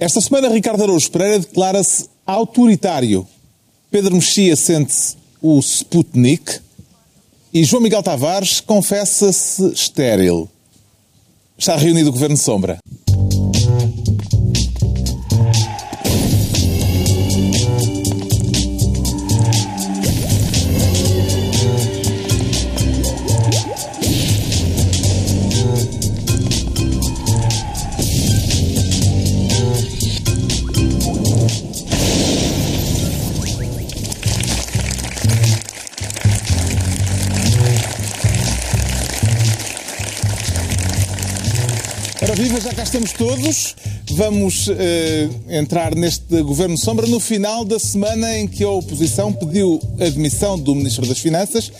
Esta semana, Ricardo Araújo Pereira declara-se autoritário. Pedro Mexia sente-se o Sputnik e João Miguel Tavares confessa-se estéril. Está reunido o Governo Sombra. Estamos todos. Vamos eh, entrar neste Governo Sombra no final da semana em que a oposição pediu a demissão do Ministro das Finanças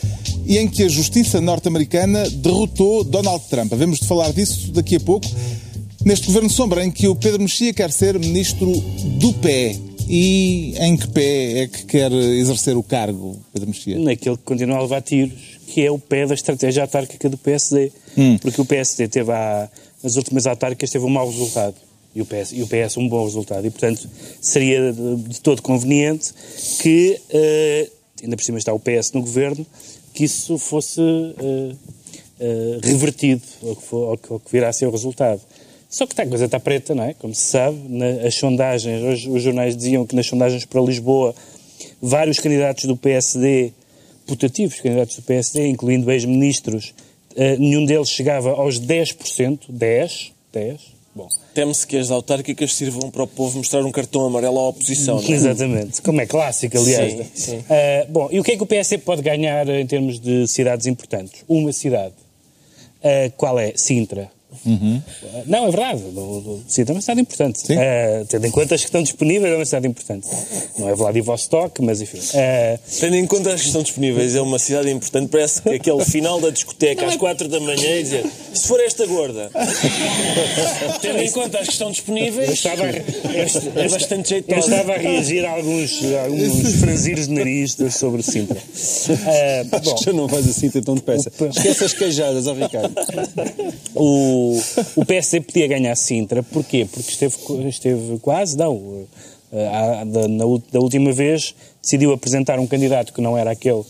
e em que a Justiça norte-americana derrotou Donald Trump. Havemos de falar disso daqui a pouco. Neste Governo Sombra em que o Pedro Mexia quer ser Ministro do pé. E em que pé é que quer exercer o cargo, Pedro Mexia? Naquele que continua a levar tiros, que é o pé da estratégia autárquica do PSD. Porque o PSD teve a, nas últimas autárquicas teve um mau resultado. E o, PS, e o PS um bom resultado. E, portanto, seria de, todo conveniente que, eh, ainda por cima está o PS no governo, que isso fosse eh, eh, revertido, ao que, for, que, que virá a ser o resultado. Só que está, a coisa está preta, não é? Como se sabe, na, as sondagens, hoje os jornais diziam que nas sondagens para Lisboa, vários candidatos do PSD, putativos candidatos do PSD, incluindo ex-ministros, eh, nenhum deles chegava aos 10%, 10, 10, bom. Teme-se que as autárquicas sirvam para o povo mostrar um cartão amarelo à oposição, não é? Exatamente, como é clássico, aliás. Sim, sim. Eh, bom, e o que é que o PSD pode ganhar em termos de cidades importantes? Uma cidade. Eh, qual é? Sintra. Não, é verdade. Do, do, Sintra é uma cidade importante. Sim. Eh, tendo em conta as que estão disponíveis, é uma cidade importante. Não é Vladivostok, mas enfim. Eh, Tendo em conta as que estão disponíveis, é uma cidade importante. Parece que aquele final da discoteca às 4 da manhã e dizer se for esta gorda. Tendo em conta as que estão eu disponíveis, estava, a- eu- é bastante Eu estava a reagir a alguns, a alguns franziros de nariz sobre Sintra. Eh, bom, Já não faz assim tão depressa. Esquece as queijadas, ó Ricardo. O, o PSD podia ganhar Sintra, porquê? Porque esteve, esteve quase, não, eh, a- da, na da última vez decidiu apresentar um candidato que não era aquele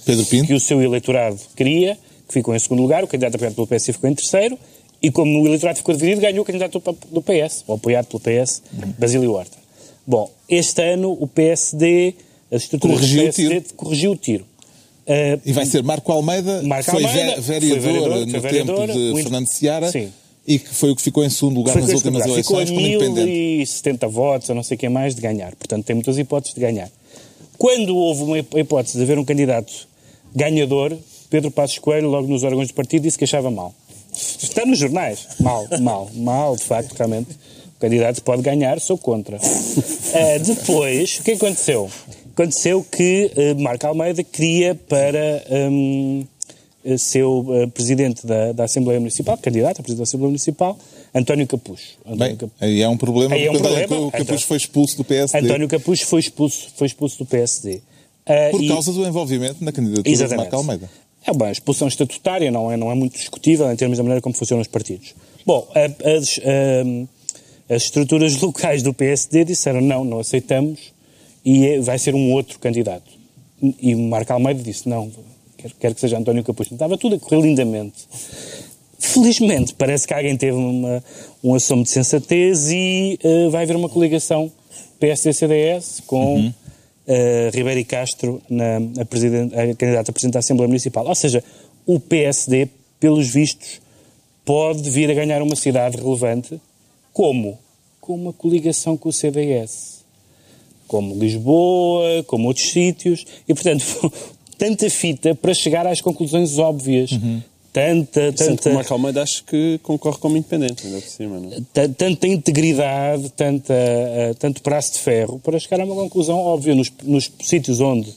que o seu eleitorado queria, que ficou em segundo lugar, o candidato apoiado pelo PSD ficou em terceiro, e como o eleitorado ficou dividido, ganhou o candidato do, do PS, ou apoiado pelo PS, Basílio Horta. Bom, este ano o PSD, as estruturas Corrigiu o do PSD, tiro. corrigiu o tiro. Eh, E vai ser Marco Almeida, Marco que foi Almeida, ve- foi vereador, vereador, no foi vereador, tempo de Fernando Seara Sim. E que foi o que ficou em segundo lugar Foi nas últimas lugar. Ficou a eleições como independente. 1070 votos, ou não sei o que mais, de ganhar. Portanto, tem muitas hipóteses de ganhar. Quando houve uma hipótese de haver um candidato ganhador, Pedro Passos Coelho, logo nos órgãos do partido, disse que achava mal. Está nos jornais. Mal, mal, mal, de facto, realmente. O candidato pode ganhar, sou contra. Ah, depois, o que aconteceu? Aconteceu que eh, Marco Almeida queria para hum, eh, ser o eh, presidente da, da Assembleia Municipal, candidato a presidente da Assembleia Municipal, António Capucho. António Bem, Capucho. aí é um problema, Aí é um problema. o Capucho foi expulso do PSD António Capucho foi expulso, foi expulso do PSD. Ah, por e- causa do envolvimento na candidatura de Exatamente. Marco Almeida. É uma expulsão estatutária, não é, não é muito discutível em termos da maneira como funcionam os partidos. Bom, as, as estruturas locais do PSD disseram não, não aceitamos e é- vai ser um outro candidato. E Marco Almeida disse não, quero, quero que seja António Capucho. Estava tudo a correr lindamente. Felizmente, parece que alguém teve uma, um assomo de sensatez e eh, vai haver uma coligação PSD-CDS com eh, Ribeiro e Castro na, a, a candidata a presidente da Assembleia Municipal. Ou seja, o PSD, pelos vistos, pode vir a ganhar uma cidade relevante. Como? Com uma coligação com o CDS. Como Lisboa, como outros sítios. E, portanto, tanta fita para chegar às conclusões óbvias. Tanta, Tanto que tanta, o Marco Almeida acho que concorre como independente, ainda por cima, não é? ta- tanta integridade, tanta, eh, tanto braço de ferro para chegar a uma conclusão óbvia. Nos, nos sítios onde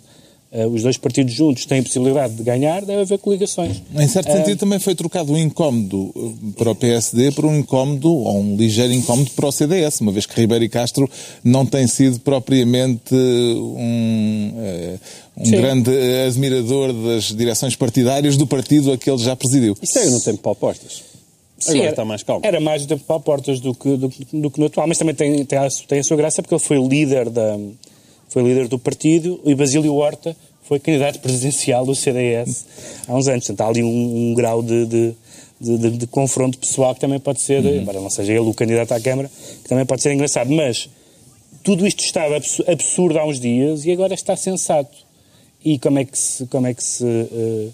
os dois partidos juntos têm a possibilidade de ganhar, deve haver coligações. Em certo sentido, também foi trocado um incómodo eh, para o PSD por um incómodo, ou um ligeiro incómodo para o CDS, uma vez que Ribeiro e Castro não tem sido propriamente um, eh, um Sim. grande eh, admirador das direções partidárias do partido a que ele já presidiu. Isso é no tempo para opostas. Sim, Agora está mais calmo. Era mais o tempo para portas do que, do, que- do que no atual, mas também tem, tem, a, tem a sua graça porque ele foi líder, da, foi líder do partido e Basílio Horta foi candidato presidencial do CDS há uns anos. Portanto, há ali um, um grau de, de, de- de- confronto pessoal que também pode ser, embora não seja ele o candidato à Câmara, que também pode ser engraçado. Mas tudo isto estava absu- absurdo há uns dias e agora está sensato. E como é que se, como é que se eh,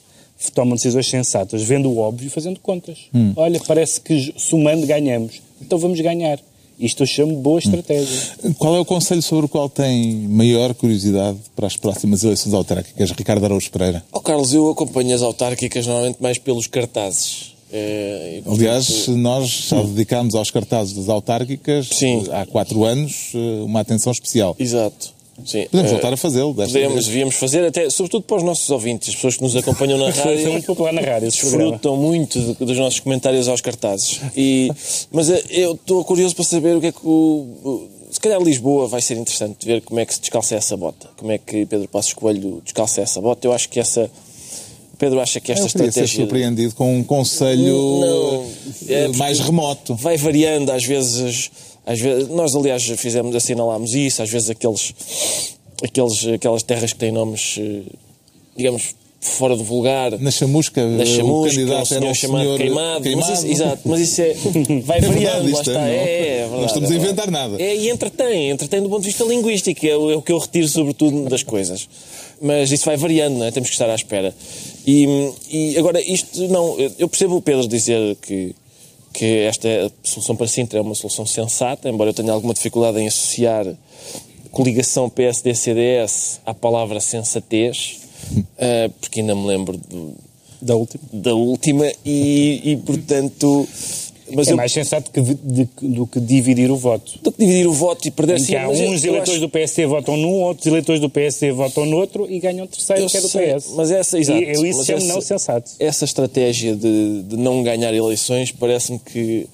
tomam decisões sensatas? Vendo o óbvio e fazendo contas. Olha, parece que somando ganhamos. Então vamos ganhar. Isto eu chamo de boa estratégia. Qual é o conselho sobre o qual tem maior curiosidade para as próximas eleições autárquicas, Ricardo Araújo Pereira? Ó Carlos, eu acompanho as autárquicas normalmente mais pelos cartazes. Eh, e, portanto, Aliás, nós já dedicámos aos cartazes das autárquicas Sim. há quatro anos eh, uma atenção especial. Exato. Sim. Podemos Eh, voltar a fazê-lo. Podemos, vez. devíamos fazer, até, sobretudo para os nossos ouvintes, as pessoas que nos acompanham na rádio. muito popular na rádio desfrutam muito dos nossos comentários aos cartazes. E, mas eh, eu estou curioso para saber o que é que o, Se calhar Lisboa vai ser interessante ver como é que se descalça essa bota. Como é que Pedro Passos Coelho descalça essa bota. Eu acho que essa. Pedro acha que esta Eu queria ser estratégia. surpreendido com um conselho Não, eh, é mais porque remoto. Vai variando, às vezes, às vezes. Nós, aliás, fizemos, assinalámos isso, às vezes aqueles, aqueles, aquelas terras que têm nomes, eh, digamos, fora do vulgar. Na chamusca, Na o chamusca, um candidato era senhor um chamado senhor queimado. Mas isso, exato, mas isso é. Vai É variando, verdade lá isto, está. não? É, é verdade. Não estamos a é inventar nada. É, e entretém, entretém do ponto de vista linguístico, é o, é o que eu retiro sobretudo das coisas. Mas isso vai variando, não é? Temos que estar à espera. E, e agora, isto não. Eu percebo o Pedro dizer que, que esta solução para Sintra é uma solução sensata, embora eu tenha alguma dificuldade em associar coligação PSD-CDS à palavra sensatez, eh, porque ainda me lembro do, Da última. da última e, e, portanto. Mas É eu, mais sensato que, de- do que dividir o voto. do que dividir o voto e perder sim, há uns eleitores acho- do PSD votam num, outros eleitores do PSD votam noutro e ganham terceiro, Eu que é do sei, PS. mas essa, exato, E eu isso chamo essa- não sensato. Essa estratégia de, de não ganhar eleições parece-me que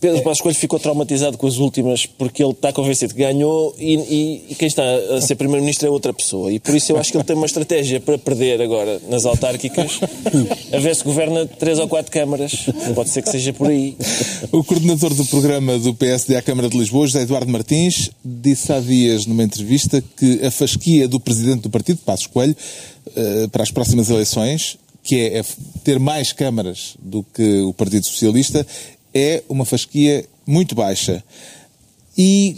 Pedro Passos Coelho ficou traumatizado com as últimas porque ele está convencido que ganhou e, e- e quem está a ser Primeiro-Ministro é outra pessoa. E por isso eu acho que ele tem uma estratégia para perder agora nas autárquicas, a ver se governa três ou quatro câmaras. Pode ser que seja por aí. O coordenador do programa do PSD à Câmara de Lisboa, José Eduardo Martins, disse há dias numa entrevista que a fasquia do presidente do partido, Passos Coelho, eh, para as próximas eleições, que é f- ter mais câmaras do que o Partido Socialista, é uma fasquia muito baixa. E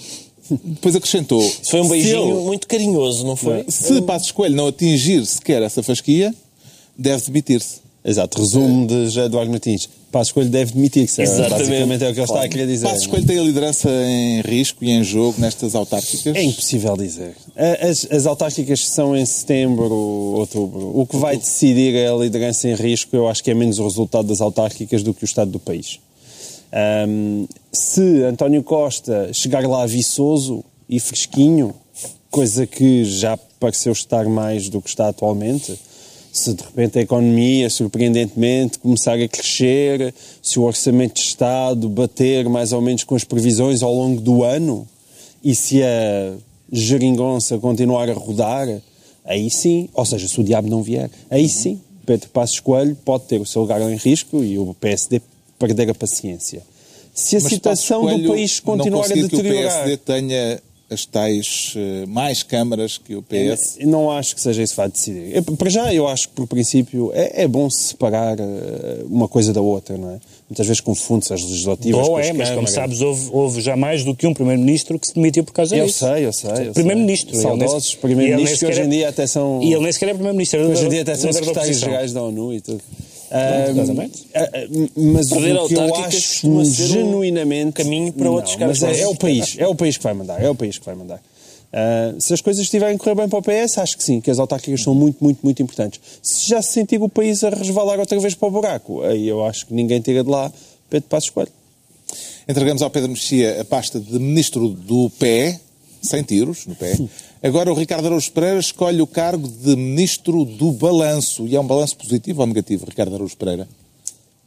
depois acrescentou: Isso foi um beijinho ele- muito carinhoso, não foi? Se Passos Coelho não atingir sequer essa fasquia, deve demitir-se. Exato, resumo de José Eduardo Martins. Passos Coelho deve demitir-se. É, Exatamente. Basicamente é o que ele está a querer dizer. Passos Coelho tem a liderança em risco e em jogo nestas autárquicas? É impossível dizer. As, as autárquicas são em setembro, outubro. O que vai decidir a liderança em risco, eu acho que é menos o resultado das autárquicas do que o estado do país. Ahm, se António Costa chegar lá viçoso e fresquinho, coisa que já pareceu estar mais do que está atualmente, se de repente a economia, surpreendentemente, começar a crescer, se o orçamento de Estado bater mais ou menos com as previsões ao longo do ano, e se a geringonça continuar a rodar, aí sim, ou seja, se o diabo não vier, aí sim, Pedro Passos Coelho pode ter o seu lugar em risco e o PSD perder a paciência. Se a Mas situação do país não continuar a conseguir que o deteriorar... PSD tenha as tais eh, mais câmaras que o PS. Eu Não acho que seja isso que vai decidir. Eu, para já, eu acho que, por princípio, é, é bom separar eh, uma coisa da outra, não é? Muitas vezes confunde-se as legislativas Bom com as é, mas como sabes, houve, houve já mais do que um primeiro-ministro que se demitiu por causa Eu disso. sei, eu sei. eu sei. Primeiro-ministro. Saudosos e nem que hoje sequer em é- dia até são... E ele nem sequer é primeiro-ministro. era Hoje em dia até são secretários-gerais da ONU e tudo. Mas Perder o que eu acho um genuinamente caminho para outros Não, cargos mas é, é o país, é o país que vai mandar, é o país que vai mandar. Ah, se as coisas estiverem a correr bem para o PS, acho que sim, que as autárquicas são muito, muito, muito importantes. Se já se sentir o país a resvalar outra vez para o buraco, aí eu acho que ninguém tira de lá Pedro Passos Coelho. Entregamos ao Pedro Mexia a pasta de ministro do pé, sem tiros no pé. Agora o Ricardo Araújo Pereira escolhe o cargo de ministro do balanço. E é um balanço positivo ou negativo, Ricardo Araújo Pereira?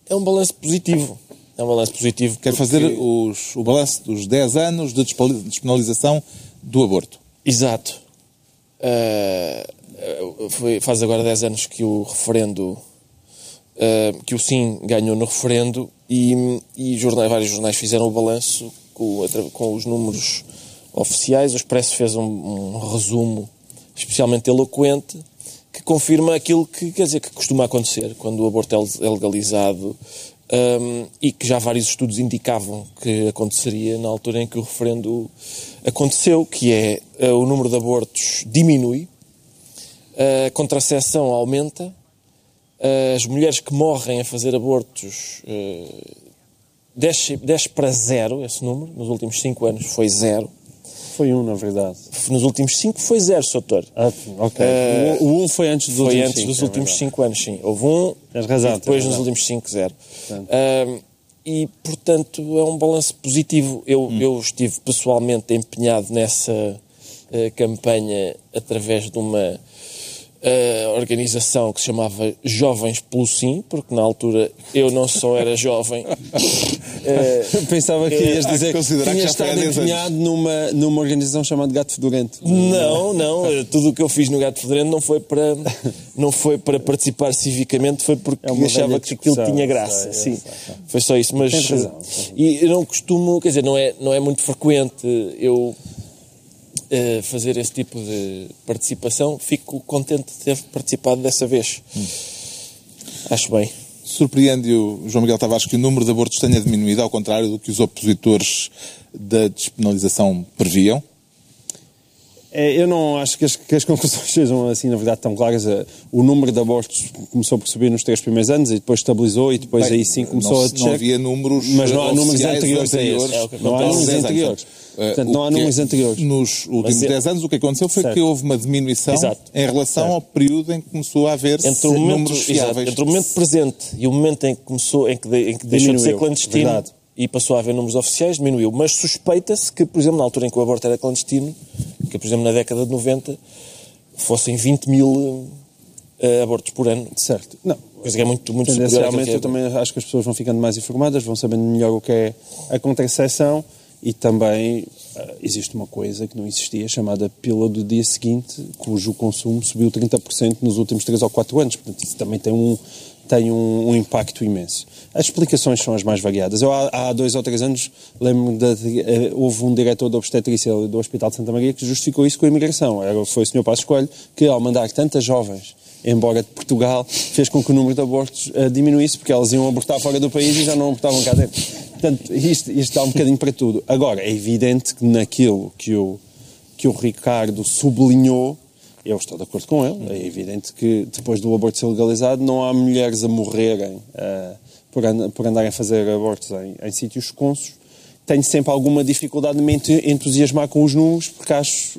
É um balanço positivo. É um balanço positivo. Quer porque- fazer os- o balanço dos 10 anos de despenalização do aborto. Exato. Ah, foi- faz agora 10 anos que o referendo, ah, que o sim ganhou no referendo e, e jornais, vários jornais fizeram o balanço com, com os números oficiais. O Expresso fez um, um resumo especialmente eloquente que confirma aquilo que, quer dizer, que costuma acontecer quando o aborto é legalizado um, e que já vários estudos indicavam que aconteceria na altura em que o referendo aconteceu, que é uh, o número de abortos diminui, a contracepção aumenta, as mulheres que morrem a fazer abortos uh, desce, desce para zero esse número, nos últimos 5 anos foi zero. Foi um, na verdade. Nos últimos 5 foi zero, Soutor. Ah, ok. Uh, o 1 um foi antes dos foi últimos antes cinco, dos é últimos 5 anos, sim. Houve um Tens razão, e depois nos últimos 5, zero. Uh, e, portanto, é um balanço positivo. Eu, Hum. eu estive pessoalmente empenhado nessa uh, campanha através de uma uh, organização que se chamava Jovens pelo Sim, porque na altura eu não só era jovem, uh, Pensava que ias que dizer que que há estado 10 anos. empenhado numa, numa organização chamada Gato Fedorento. Não, não. eh, Tudo o que eu fiz no Gato Fedorento não foi para, não foi para participar civicamente, foi porque É achava que aquilo tinha graça. sei, eu Sim, sei. foi só isso. Mas, razão, tens E eu não costumo, quer dizer, não é, não é muito frequente eu eh, fazer esse tipo de participação. Fico contente de ter participado dessa vez. Acho bem. Surpreende o João Miguel Tavares que o número de abortos tenha diminuído, ao contrário do que os opositores da despenalização previam? É, eu não acho que as, que as conclusões sejam assim, na verdade, tão claras. Eh, O número de abortos começou por subir nos três primeiros anos e depois estabilizou e depois Bem, aí sim começou não, a descer. Não havia números Mas não há números anteriores a esse. É Não há números 10 anos. anteriores. Eh, Portanto, não há que- números anteriores. Nos últimos é- 10 anos, o que aconteceu foi Certo. que houve uma diminuição Exato. em relação Certo. ao período em que começou a haver Entre o, momento, números exato, fiáveis. entre o momento presente e o momento em que começou, em que, de- em que deixou de ser clandestino verdade. e passou a haver números oficiais, diminuiu. Mas suspeita-se que, por exemplo, na altura em que o aborto era clandestino, que por exemplo na década de 90, fossem 20 mil eh, abortos por ano. Certo. Não. Coisa que é muito, muito superior Tendencialmente, é. eu também acho que as pessoas vão ficando mais informadas, vão sabendo melhor o que é a contracepção e também eh, existe uma coisa que não existia, chamada pílula do dia seguinte, cujo consumo subiu 30% nos últimos 3 ou 4 anos. Portanto, isso também tem um, tem um, um impacto imenso. As explicações são as mais variadas. Eu, há, dois ou três anos, lembro-me de, eh, houve um diretor da obstetrícia do Hospital de Santa Maria que justificou isso com a imigração. Era, foi o Sr. Passos Coelho que, ao mandar tantas jovens embora de Portugal, fez com que o número de abortos eh, diminuísse, porque elas iam abortar fora do país e já não abortavam cá dentro. Portanto, isto, isto dá um bocadinho para tudo. Agora, é evidente que naquilo que o, que o Ricardo sublinhou, eu estou de acordo com ele, é evidente que depois do aborto ser legalizado não há mulheres a morrerem eh, por, and- por andarem a fazer abortos em, em sítios esconsos. Tenho sempre alguma dificuldade de me ent- entusiasmar com os números, porque acho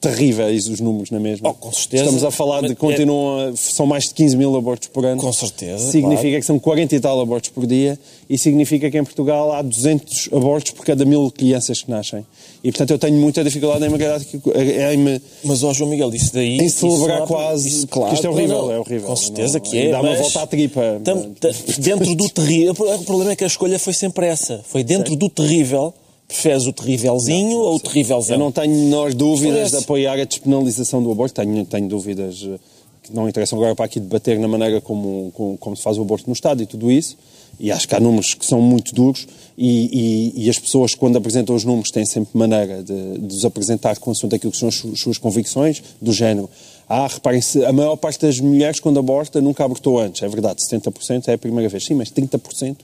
terríveis os números na mesma. Oh, com certeza. Estamos a falar de é- continuam a- são mais de 15 mil abortos por ano. Com certeza, Significa claro. que são 40 e tal abortos por dia e significa que em Portugal há 200 abortos por cada mil crianças que nascem. E portanto eu tenho muita dificuldade em me, agradar que- em me Mas, ó João Miguel, isso daí... em celebrar há- quase. isso, porque isto é horrível, não, é horrível. Com certeza Não- que é. Dá uma volta à tripa. tam- ta- dentro do terrível. O problema é que a escolha foi sempre essa. Foi dentro do terrível. Preferes o terrívelzinho ou o terrívelzão? Eu não tenho menores dúvidas de apoiar a despenalização do aborto. Tenho, tenho dúvidas eh, que não interessam agora para aqui debater na maneira como, como, como se faz o aborto no Estado e tudo isso. E acho que há números que são muito duros e, e- e as pessoas, quando apresentam os números, têm sempre maneira de, de os apresentar consoante aquilo que são as su- suas convicções, do género. Ah, reparem-se, a maior parte das mulheres, quando aborta, nunca abortou antes. É verdade, 70% é a primeira vez. Sim, mas 30%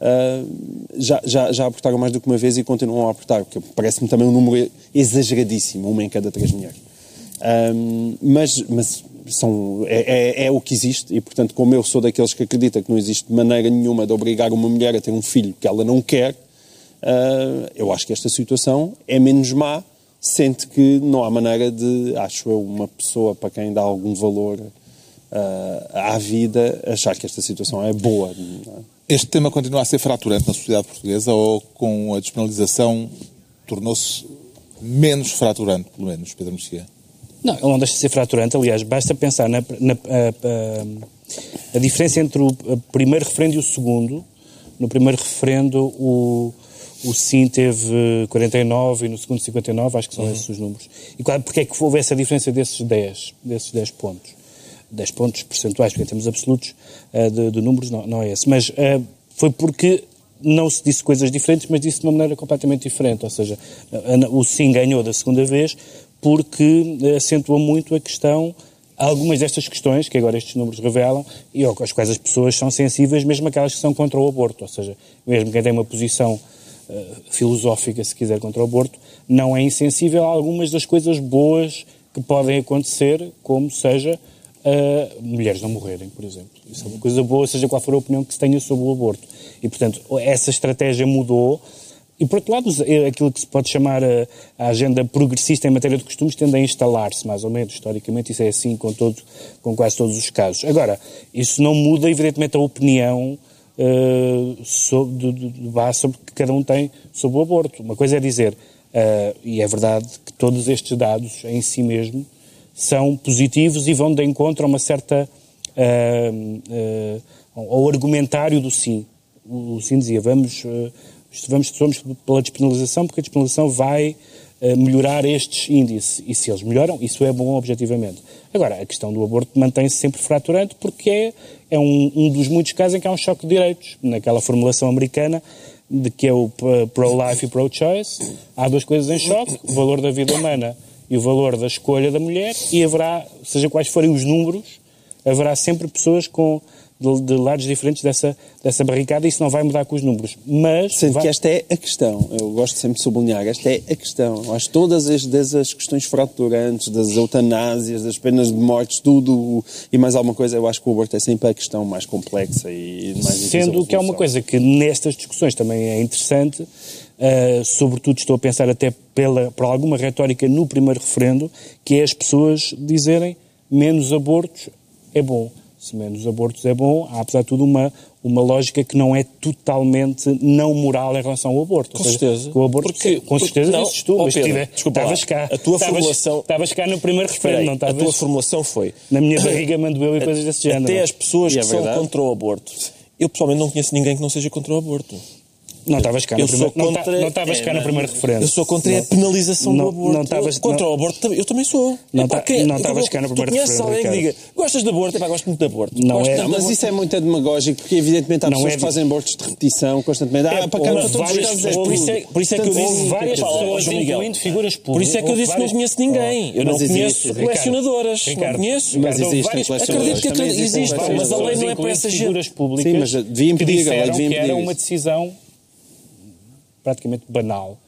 Uh, já, já, já aportaram mais do que uma vez e continuam a aportar, porque parece-me também um número exageradíssimo, uma em cada três mulheres. Um, mas mas são, é, é, é o que existe e, portanto, como eu sou daqueles que acredita que não existe maneira nenhuma de obrigar uma mulher a ter um filho que ela não quer, uh, eu acho que esta situação é menos má, sente que não há maneira de, acho eu, uma pessoa para quem dá algum valor uh, à vida, achar que esta situação é boa. é? Este tema continua a ser fraturante na sociedade portuguesa ou com a despenalização tornou-se menos fraturante, pelo menos, Pedro Mexia? Não, ele não deixa de ser fraturante. Aliás, basta pensar na, na- a, a- a diferença entre o primeiro referendo e o segundo. No primeiro referendo, o, o sim teve 49 e no segundo 59, acho que são esses os números. E claro, porque é que houve essa diferença desses 10, desses 10 pontos? 10 pontos percentuais, porque em termos absolutos eh, de, de números não, não é esse. Mas eh, foi porque não se disse coisas diferentes, mas disse de uma maneira completamente diferente. Ou seja, o sim ganhou da segunda vez porque acentua muito a questão algumas destas questões que agora estes números revelam e às quais as pessoas são sensíveis, mesmo aquelas que são contra o aborto, ou seja, mesmo quem tem uma posição uh, filosófica, se quiser, contra o aborto, não é insensível a algumas das coisas boas que podem acontecer, como seja uh, mulheres não morrerem, por exemplo. Isso é uma coisa boa, seja qual for a opinião que se tenha sobre o aborto. E, portanto, essa estratégia mudou e, por outro lado, é aquilo que se pode chamar a, agenda progressista em matéria de costumes tende a instalar-se, mais ou menos, historicamente, isso é assim com, todo, com quase todos os casos. Agora, isso não muda, evidentemente, a opinião uh, sobre, de, de, de, sobre que cada um tem sobre o aborto. Uma coisa é dizer, uh, e é verdade que todos estes dados em si mesmo são positivos e vão de encontro a uma certa. Uh, ao argumentário do sim. O, o sim dizia, vamos vamos, somos pela despenalização, porque a despenalização vai uh, melhorar estes índices. E se eles melhoram, isso é bom objetivamente. Agora, a questão do aborto mantém-se sempre fraturante, porque é, é um, um, dos muitos casos em que há um choque de direitos. Naquela formulação americana, de que é o pro-life e pro-choice, há duas coisas em choque: o valor da vida humana e o valor da escolha da mulher, e haverá, seja quais forem os números, haverá sempre pessoas com de, de, lados diferentes dessa, dessa barricada e isso não vai mudar com os números. Mas. Sendo vai... que esta é a questão, eu gosto sempre de sublinhar, esta é a questão. Acho todas as, das questões fraturantes, das eutanásias, das penas de mortes, tudo e mais alguma coisa, eu acho que o aborto é sempre a questão mais complexa e mais Sendo que é uma coisa que nestas discussões também é interessante, uh, sobretudo estou a pensar até pela, por alguma retórica no primeiro referendo, que é as pessoas dizerem menos abortos é bom se menos abortos é bom, há apesar de tudo uma, uma lógica que não é totalmente não moral em relação ao aborto. Com seja, certeza. o aborto, porque, com certeza não, dizes tu, mas Pedro, estavas cá. A tua formulação... Estavas cá no primeiro referendo, não estavas... A tua formulação foi... Na minha barriga mando eu e coisas desse género. Até as pessoas que é são contra o aborto. Eu pessoalmente não conheço ninguém que não seja contra o aborto. Não estavas cá, no primeiro, contra, não, não cá é, no primeiro referendo. Eu sou contra não, a penalização não, do aborto. Não tavas, contra o aborto eu também sou. Não estavas cá no primeiro referendo. conheces alguém que diga gostas de aborto? Epá, gosto muito de aborto. Não é, não, mas isso é muito demagógico, porque evidentemente há pessoas é, que fazem abortos de repetição constantemente. Ah, para cá, para todos os casos. Por isso é, por isso é que eu disse várias pessoas, incluindo figuras públicas. Por isso é que eu disse que não conheço ninguém. Eu não conheço colecionadoras. Não conheço. Mas existem colecionadoras. Acredito que existem, mas a lei não é para essas figuras públicas. Lei devia impedir. era uma decisão praticamente banal,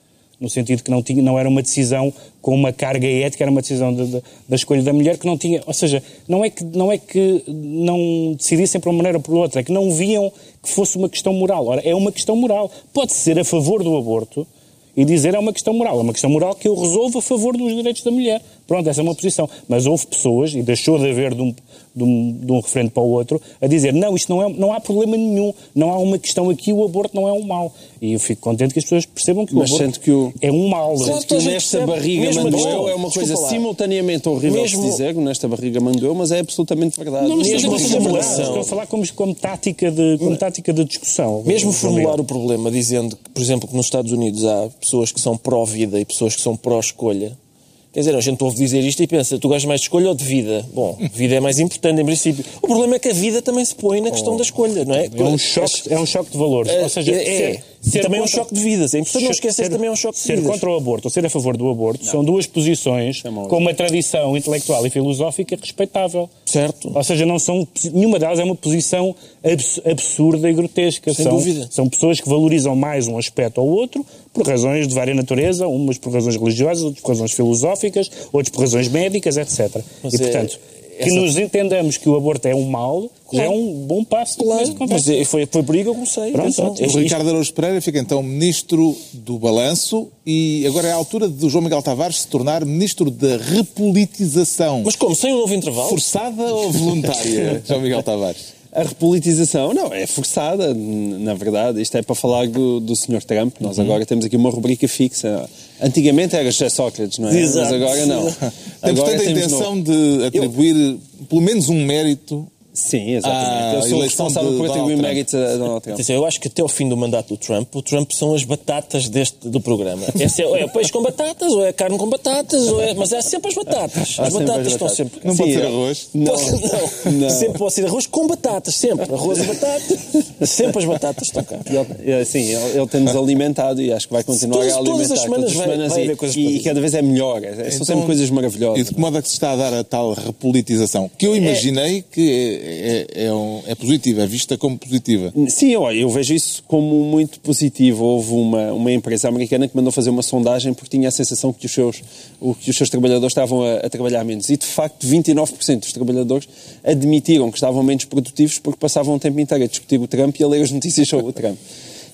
no sentido que não, tinha, não era uma decisão com uma carga ética, era uma decisão de, de, da escolha da mulher que não tinha. Ou seja, não é, que, não é que não decidissem por uma maneira ou por outra, é que não viam que fosse uma questão moral. Ora, é uma questão moral. Pode ser a favor do aborto e dizer é uma questão moral. É uma questão moral que eu resolvo a favor dos direitos da mulher. Pronto, essa é uma posição. Mas houve pessoas, e deixou de haver de um, de um, de um referendo para o outro, a dizer não, isto não, é, não há problema nenhum, não há uma questão aqui, o aborto não é um mal. E eu fico contente que as pessoas percebam que o Mas aborto que o... é um mal. Claro, que nesta barriga mandou é uma coisa simultaneamente horrível mesmo... de dizer, nesta barriga mandou, mas é absolutamente verdade. Não, mesmo a formulação. Estou a falar como, como, tática, de, como tática de discussão. Mesmo formular o problema dizendo, por exemplo, que nos Estados Unidos há pessoas que são pró-vida e pessoas que são pró-escolha, Quer dizer, a gente ouve dizer isto e pensa, tu gostas mais de escolha ou de vida? Bom, vida é mais importante, em princípio. O problema é que a vida também se põe na questão oh, da escolha, não é? É um choque, é um choque de valores. É, ou seja, é, é. Ser também contra... é um choque de vidas. É importante não esquecer ser, também é um choque de ser vidas. contra o aborto ou ser a favor do aborto não. são duas posições é com uma tradição intelectual e filosófica respeitável. Certo. Ou seja, não são, nenhuma delas é uma posição abs, absurda e grotesca. Sem são, dúvida. São pessoas que valorizam mais um aspecto ou outro por razões de várias natureza, umas por razões religiosas, outras por razões filosóficas, outras por razões médicas, etc. Mas e, portanto, é, que essa... nos entendamos que o aborto é um mal claro. é um bom passo. Claro, mas foi, foi por aí que eu comecei. Pronto, o Ricardo Araújo Pereira fica então ministro do Balanço e agora é a altura do João Miguel Tavares se tornar ministro da repolitização. Mas como? Sem um novo intervalo? Forçada ou voluntária, João Miguel Tavares? A repolitização, não, é forçada, na verdade. Isto é para falar do, do Sr. Trump. Nós uhum. agora temos aqui uma rubrica fixa. Antigamente era José Sócrates, não é? Exato. Mas agora não. Tem, portanto, a intenção no... de atribuir Eu... pelo menos um mérito Sim, exatamente. eu sou eleição responsável por atribuir méritos a Donald Trump. Eu acho que até ao fim do mandato do Trump, o Trump são as batatas deste, do programa. Esse é, ou é peixe com batatas, ou é carne com batatas, ou é, mas é sempre as batatas. As sempre batatas as estão sempre. Não pode ser é. arroz. Não, Não, não. Sempre pode ser arroz com batatas, sempre. Arroz e batata. Sempre as batatas estão cá. Ele, é, sim, ele, ele tem-nos alimentado e acho que vai continuar Todas- a todas alimentar as semanas vai- vai e, haver coisas e, e cada vez é melhor. É- São Então, sempre coisas maravilhosas. E de que modo é que se está a dar a tal repolitização? Que eu imaginei que é, é, é, um- é positiva, é vista como positiva. Sim, eu, eu vejo isso como muito positivo. Houve uma, uma empresa americana que mandou fazer uma sondagem porque tinha a sensação que os seus, que os seus trabalhadores estavam a, a trabalhar menos. E, de facto, 29% dos trabalhadores admitiram que estavam menos produtivos porque passavam o tempo inteiro a discutir o Trump e a ler as notícias sobre o Trump.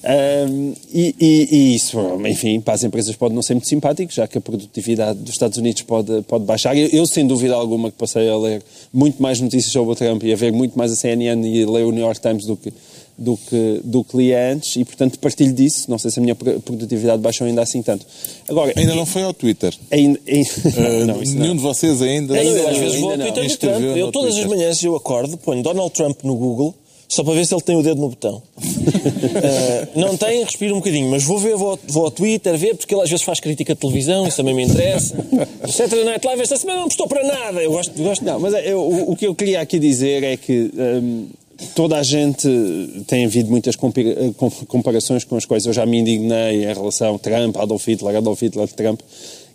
Ahm, e, e- e isso, enfim, para as empresas pode não ser muito simpático, já que a produtividade dos Estados Unidos pode, pode baixar. Eu, eu, sem dúvida alguma, que passei a ler muito mais notícias sobre o Trump e a ver muito mais a CNN e a ler o New York Times do que, do que, do que li antes, e portanto partilho disso. Não sei se a minha pro- produtividade baixou ainda assim tanto. Agora, Ainda não foi ao Twitter. ainda- ainda- Uh, não, isso nenhum não. de vocês ainda. Eu, eu às não, vezes vou ao ainda não. Twitter do Trump. Eu todas as Twitter. manhãs eu acordo, ponho Donald Trump no Google só para ver se ele tem o dedo no botão. Eh, não tem, respiro um bocadinho, mas vou ver, vou, vou ao Twitter ver, porque ele às vezes faz crítica de televisão, isso também me interessa. O Saturday Night Live esta semana não prestou para nada. Eu gosto, gosto Não, mas é, eu- o, o que eu queria aqui dizer é que hum, toda a gente tem havido muitas eh, com- comparações com as quais eu já me indignei em relação a Trump, Adolf Hitler, Adolf Hitler, Trump.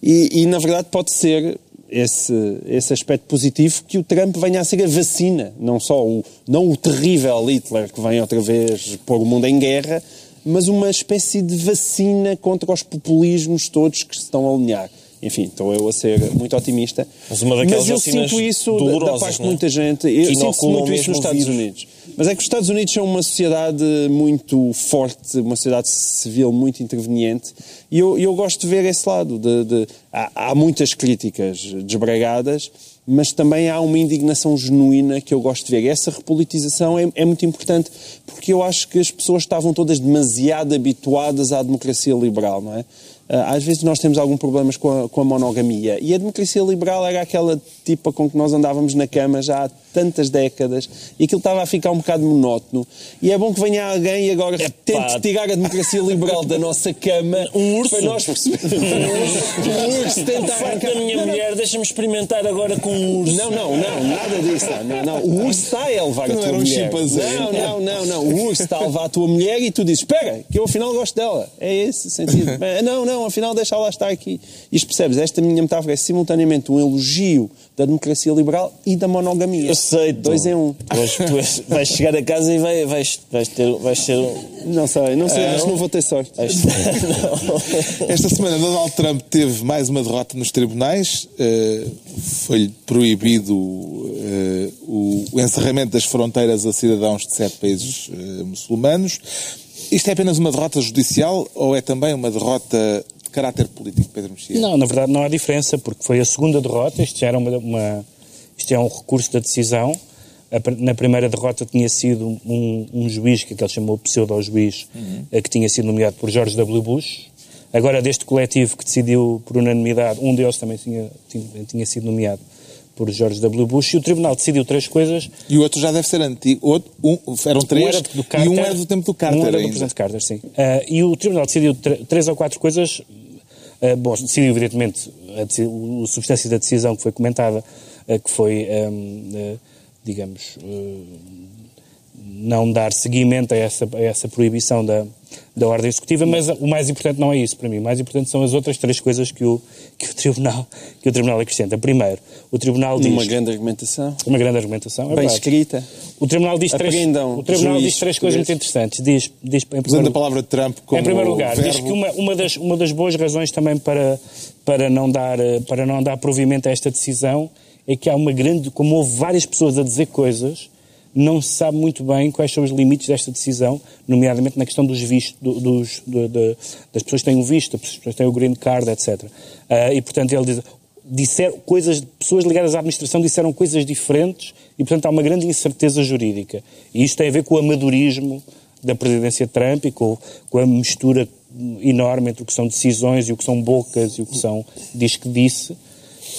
E, e, na verdade pode ser esse, esse aspecto positivo que o Trump venha a ser a vacina, não só o, não o terrível Hitler que vem outra vez pôr o mundo em guerra, mas uma espécie de vacina contra os populismos todos que se estão a alinhar. Enfim, estou eu a ser muito otimista. Mas uma daquelas eu sinto isso da- parte de é? muita gente. Eu sinto muito isso nos Estados vírus. Unidos. Mas é que os Estados Unidos são uma sociedade muito forte, uma sociedade civil muito interveniente, e eu, eu gosto de ver esse lado. De, de- há, há muitas críticas desbragadas, mas também há uma indignação genuína que eu gosto de ver. Essa repolitização é, é muito importante, porque eu acho que as pessoas estavam todas demasiado habituadas à democracia liberal, não é? Ah, Às vezes nós temos algum problemas com a, com a monogamia. E a democracia liberal era aquela tipa com que nós andávamos na cama já há tantas décadas e aquilo estava a ficar um bocado monótono e é bom que venha alguém e agora tente tirar a democracia liberal da nossa cama Um urso. para nós percebermos um urso tenta arrancar da minha mulher, deixa-me experimentar agora com um urso. não, não, não, nada disso. Não, não, não. O urso está a levar a Não tua era um mulher. Não, não, não, não. O urso está a levar a tua mulher e tu dizes: Espera, que eu afinal gosto dela. É esse o sentido. Não, não, afinal deixa ela estar aqui. Isto percebes? Esta minha metáfora é simultaneamente um elogio da democracia liberal e da monogamia. Sei, Dois em um. Tu és- vais chegar a casa e vai, vais, vais, ter, vais ser. Não sei, não sei, Ah, acho que não? não vou ter sorte. Vais. Esta semana Donald Trump teve mais uma derrota nos tribunais. Eh, Foi-lhe proibido eh, o, o encerramento das fronteiras a cidadãos de sete países eh, muçulmanos. Isto é apenas uma derrota judicial ou é também uma derrota de caráter político, Pedro Mexia? Não, na verdade não há diferença, porque foi a segunda derrota, isto já era uma, uma- isto é um recurso da decisão. Na primeira derrota tinha sido um, um juiz, que ele chamou pseudo-juiz, eh, que tinha sido nomeado por George W. Bush. Agora, deste coletivo que decidiu por unanimidade, um deles também tinha, tinha, tinha sido nomeado por George W. Bush, e o Tribunal decidiu três coisas E o outro já deve ser antigo. Outro, um, eram um três era do e Carter, um era do tempo do Carter Um era do ainda. Presidente Carter, sim. Ah, e o Tribunal decidiu tr- três ou quatro coisas. ah, bom, decidiu, evidentemente, a, a substância da decisão que foi comentada, que foi, ahm, ah, digamos, ah, não dar seguimento a essa, a essa proibição da, da ordem executiva, mas o mais importante não é isso para mim. O mais importante são as outras três coisas que o, que o, tribunal, que o tribunal acrescenta. Primeiro, o Tribunal diz... Uma grande argumentação. Uma grande argumentação. é Bem escrita. O Tribunal diz três, o tribunal diz três coisas muito interessantes. Diz, diz, em Usando primeiro, a palavra Trump como em primeiro lugar, verbo, diz que uma, uma, das, uma das boas razões também para, para, não dar, eh, para não dar provimento a esta decisão é que há uma grande. Como houve várias pessoas a dizer coisas, não se sabe muito bem quais são os limites desta decisão, nomeadamente na questão dos vistos, do- dos, do- de- das pessoas que têm o visto, das pessoas que têm o green card, etc. Ah, e, portanto, ele diz. Disser coisas, pessoas ligadas à administração disseram coisas diferentes e, portanto, há uma grande incerteza jurídica. E isto tem a ver com o amadorismo da presidência Trump e com, com a mistura enorme entre o que são decisões e o que são bocas e o que são diz que disse.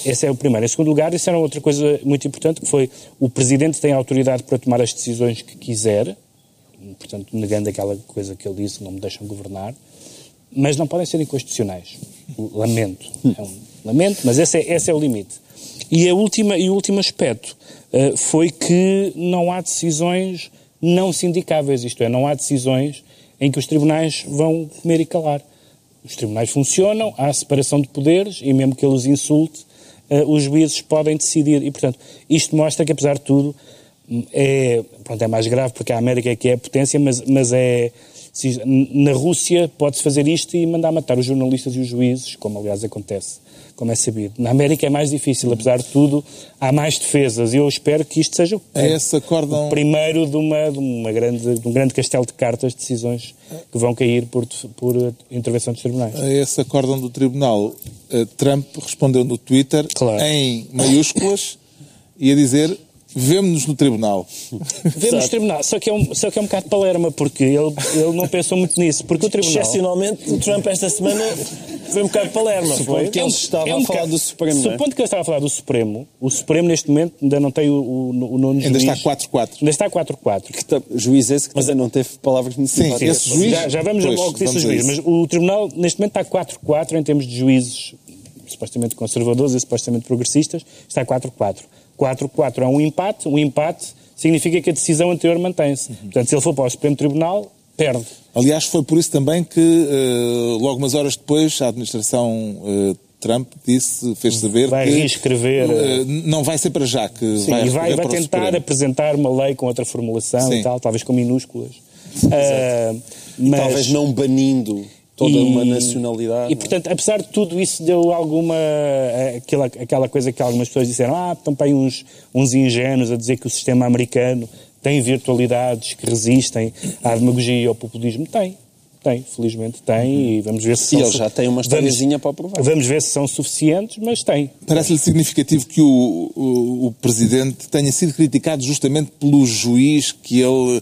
Esse é o primeiro. Em segundo lugar, isso era outra coisa muito importante, que foi o Presidente tem autoridade para tomar as decisões que quiser, portanto, negando aquela coisa que ele disse, não me deixam governar, mas não podem ser inconstitucionais. Lamento. É um lamento, mas esse é, esse é o limite. E, a última, e o último aspecto uh, foi que não há decisões não sindicáveis, isto é, não há decisões em que os tribunais vão comer e calar. Os tribunais funcionam, há separação de poderes e mesmo que ele os insulte, uh, os juízes podem decidir. E, portanto, isto mostra que, apesar de tudo, é, pronto, é mais grave porque a América é que é a potência, mas, mas é na Rússia pode-se fazer isto e mandar matar os jornalistas e os juízes, como aliás acontece, como é sabido. Na América é mais difícil, apesar de tudo, há mais defesas e eu espero que isto seja é acórdão... o primeiro de, uma, de, uma grande, de um grande castelo de cartas de decisões que vão cair por, por intervenção dos tribunais. A esse acórdão do tribunal, eh, Trump respondeu no Twitter claro. em maiúsculas e a dizer Vemo-nos no tribunal. Vemos no tribunal, só que, é um, só que é um bocado palerma, porque ele, ele não pensou muito nisso. Porque o tribunal. Excepcionalmente, o Trump esta semana foi um bocado palerma. Supondo foi? que ele estava é um a falar bocado, do Supremo. é? Supondo que ele estava a falar do Supremo, o Supremo neste momento ainda não tem o, o, o nono Ainda juiz. está 4-4. Ainda está 4-4. Que ta- Juiz esse que também não teve palavras necessárias. Sim, esse juiz- Já, já vamos Pois, ao que disse o juiz, mas o tribunal neste momento está 4-4 em termos de juízes supostamente conservadores e supostamente progressistas, está 4-4. 4-4 é um empate, um empate significa que a decisão anterior mantém-se. Portanto, se ele for para o Supremo Tribunal, perde. Aliás, foi por isso também que, eh, logo umas horas depois, a administração eh, Trump disse, fez saber Vai que reescrever, eh, não vai ser para já, que Sim, vai e vai, vai tentar Supremo. apresentar uma lei com outra formulação Sim. e tal, talvez com minúsculas. Mas- Talvez não banindo toda E- uma nacionalidade. E, portanto, apesar de tudo isso, deu alguma. eh, Aquela, aquela coisa que algumas pessoas disseram: ah, estão para aí uns, uns ingênuos a dizer que o sistema americano tem virtualidades que resistem à demagogia e ao populismo. Tem. Tem, felizmente tem, e vamos ver se E são ele já tem uma historiazinha para provar. Vamos ver se são suficientes, mas tem. Parece-lhe significativo que o, o, o Presidente tenha sido criticado justamente pelo juiz que ele,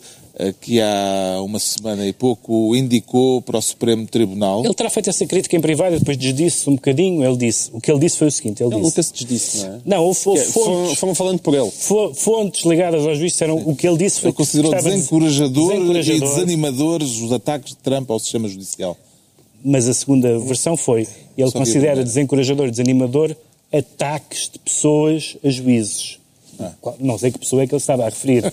que há uma semana e pouco, indicou para o Supremo Tribunal. Ele terá feito essa crítica em privado e depois desdisse um bocadinho. Ele disse, o que ele disse foi o seguinte: ele Ele disse. nunca se desdisse, não é? Não, houve, foram, fontes, foram falando por ele. fo- fontes ligadas ao juiz disseram o que ele disse foi Ele considerou que estava desencorajador, e desencorajador, desanimadores os ataques de Trump ao sistema judicial. Mas a segunda versão foi: ele Só considera desencorajador e desanimador ataques de pessoas a juízes. Ah. Não sei que pessoa é que ele estava a referir,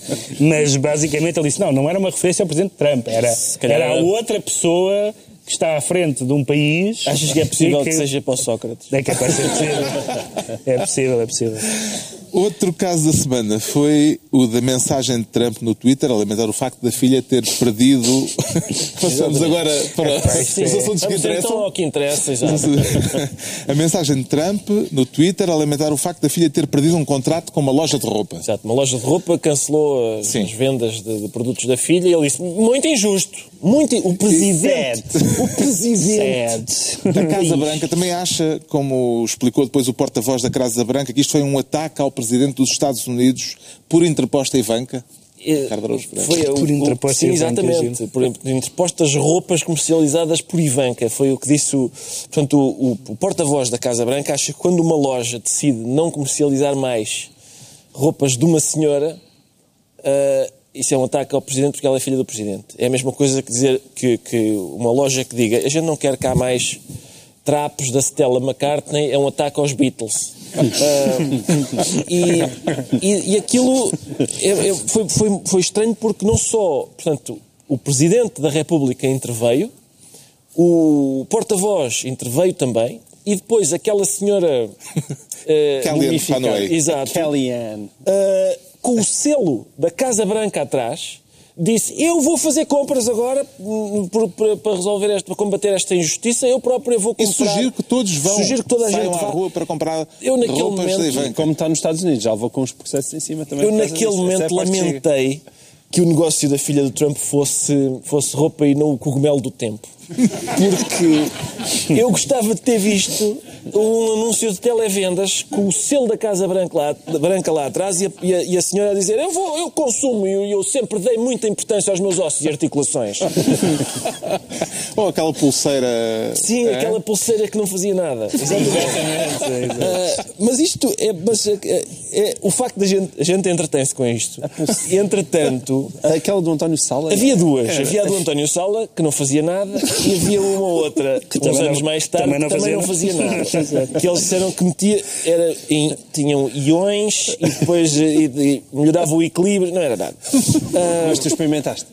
mas basicamente ele disse: não, não era uma referência ao Presidente Trump, era, era a outra pessoa que está à frente de um país. Achas que é possível e que seja para o Sócrates? É capaz de ser possível. É possível, é possível. Outro caso da semana foi o da mensagem de Trump no Twitter, a lamentar o facto da filha ter perdido. Passamos agora para os sim. assuntos que então interessam. ao que interessa, exato. A mensagem de Trump no Twitter a lamentar o facto da filha ter perdido um contrato com uma loja de roupa. Exato, uma loja de roupa cancelou as, Sim. as vendas de, de produtos da filha e ele disse, muito injusto, muito, o presidente, o presidente. A Casa Branca também acha, como explicou depois o porta-voz da Casa Branca, que isto foi um ataque ao presidente dos Estados Unidos por interposta Ivanka. Pereira. Foi o- Por interposta sim, Ivanka, exatamente. Por interpostas roupas comercializadas por Ivanka. Foi o que disse o, portanto, o, o- o porta-voz da Casa Branca. Acha que quando uma loja decide não comercializar mais roupas de uma senhora, ah, isso é um ataque ao presidente porque ela é filha do presidente. É a mesma coisa que dizer que, que uma loja que diga a gente não quer cá mais trapos da Stella McCartney é um ataque aos Beatles. Ah, e, e- e aquilo é- é- foi, foi- foi estranho porque não só, portanto, o Presidente da República interveio, o porta-voz interveio também, e depois aquela senhora eh, Kellyanne exato, Kellyanne. Uh, com o selo da Casa Branca atrás, disse: Eu vou fazer compras agora hum, por- para resolver esta, para combater esta injustiça. Eu próprio vou E comprar. sugiro que todos vão, Sugiro que toda a gente à vá. rua para comprar Eu, naquele roupas momento, Ivanka. Como está nos Estados Unidos, já levou com os processos em cima também. Eu, naquele disso. momento, é que chega. lamentei que o negócio da filha do Trump fosse, fosse roupa e não o cogumelo do tempo. Porque eu gostava de ter visto um anúncio de televendas com o selo da Casa Branca lá, branca lá atrás e a, e a- e a senhora a dizer: Eu, vou, eu consumo e eu, eu sempre dei muita importância aos meus ossos e articulações. Ou aquela pulseira. Sim, é? aquela pulseira que não fazia nada. Exatamente. Ah, mas isto é, mas é, é- o facto da gente, a gente entretém-se com isto. E, entretanto, Aquela do António Sala. havia duas. Havia a do António Sala, que não fazia nada, e havia uma outra, que uns anos não- mais tarde, também não também não fazia fazia nada. que eles disseram que metia, era, em- tinham iões e depois eh, e- e melhorava o equilíbrio. Não era nada. Ah, Mas tu experimentaste.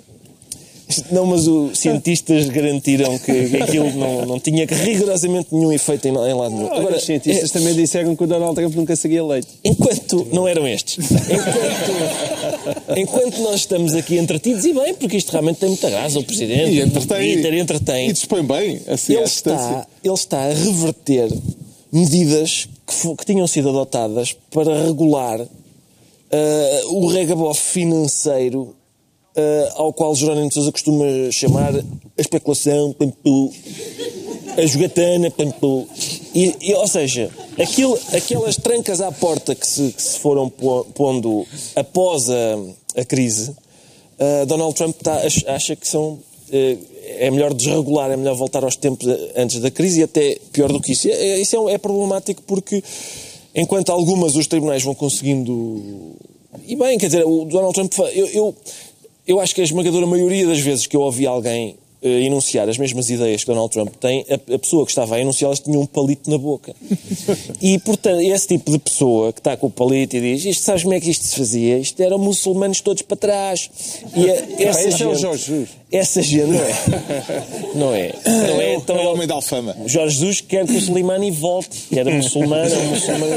Não, mas os cientistas garantiram que aquilo não, não tinha rigorosamente nenhum efeito em, em lado nenhum. Agora, os cientistas é- também disseram que o Donald Trump nunca seria eleito. Enquanto não eram estes, enquanto, enquanto nós estamos aqui entretidos, e bem, porque isto realmente tem muita graça, o Presidente, E entretém. e entretém, E dispõe bem, assim, ele está, ele está a reverter medidas que, que tinham sido adotadas para regular ah, o regabof financeiro ah, ao qual Jerónimo de Sousa costuma chamar a especulação, a jogatana. E, e, ou seja, aquilo, aquelas trancas à porta que se, que se foram po- pondo após a, a crise, ah, Donald Trump tá- ach- acha que são. eh, é melhor desregular, é melhor voltar aos tempos antes da crise e até pior do que isso. É- isso é, é problemático porque, enquanto algumas os tribunais vão conseguindo. E bem, quer dizer, o Donald Trump. Eu, eu, eu acho que a esmagadora maioria das vezes que eu ouvi alguém eh, enunciar as mesmas ideias que Donald Trump tem, a, a pessoa que estava a enunciá-las tinha um palito na boca. E, portanto, esse tipo de pessoa que está com o palito e diz isto, sabes como é que isto se fazia? Isto eram muçulmanos todos para trás. E a- essa esse é o gente- Jorge Jesus. Essa gente não é. Não é. Não é. Então é o homem da alfama. Jorge Jesus quer que o Slimani volte, que era muçulmano, é um muçulmano.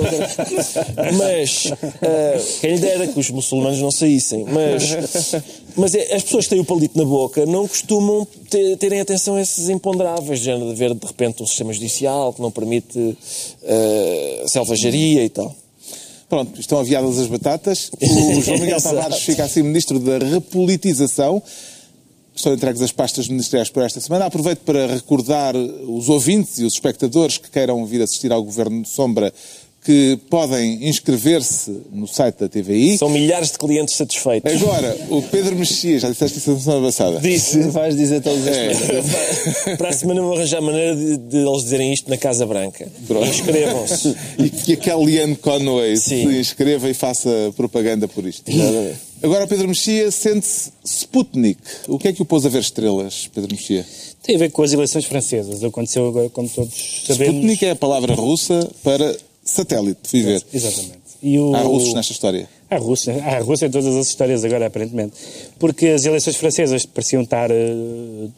Mas ah, quem lhe dera que os muçulmanos não saíssem. Mas, mas é- as pessoas que têm o palito na boca não costumam ter- terem atenção a esses imponderáveis, de género de haver de repente um sistema judicial que não permite ah, selvageria e tal. Pronto, estão aviadas as batatas. O João Miguel. Tavares fica assim ministro da repolitização. Estão entregues as pastas ministeriais por esta semana. Aproveito para recordar os ouvintes e os espectadores que queiram vir assistir ao Governo de Sombra que podem inscrever-se no site da TVI. São milhares de clientes satisfeitos. Agora, o Pedro Mexia, já disseste isso na semana passada. Disse. Vais dizer todos É. estes. Para a semana vou arranjar maneira de, de eles dizerem isto na Casa Branca. Inscrevam-se. E que a Kellyanne Conway Sim. se inscreva e faça propaganda por isto. Agora, o Pedro Mexia sente-se Sputnik. O que é que o pôs a ver estrelas, Pedro Mexia? Tem a ver com as eleições francesas. Aconteceu agora, como todos sabemos. Sputnik é a palavra russa para satélite, fui ver. Exatamente. E o... Há russos nesta história. Há Rússia, há Rússia em todas as histórias agora, aparentemente. Porque as eleições francesas pareciam estar eh,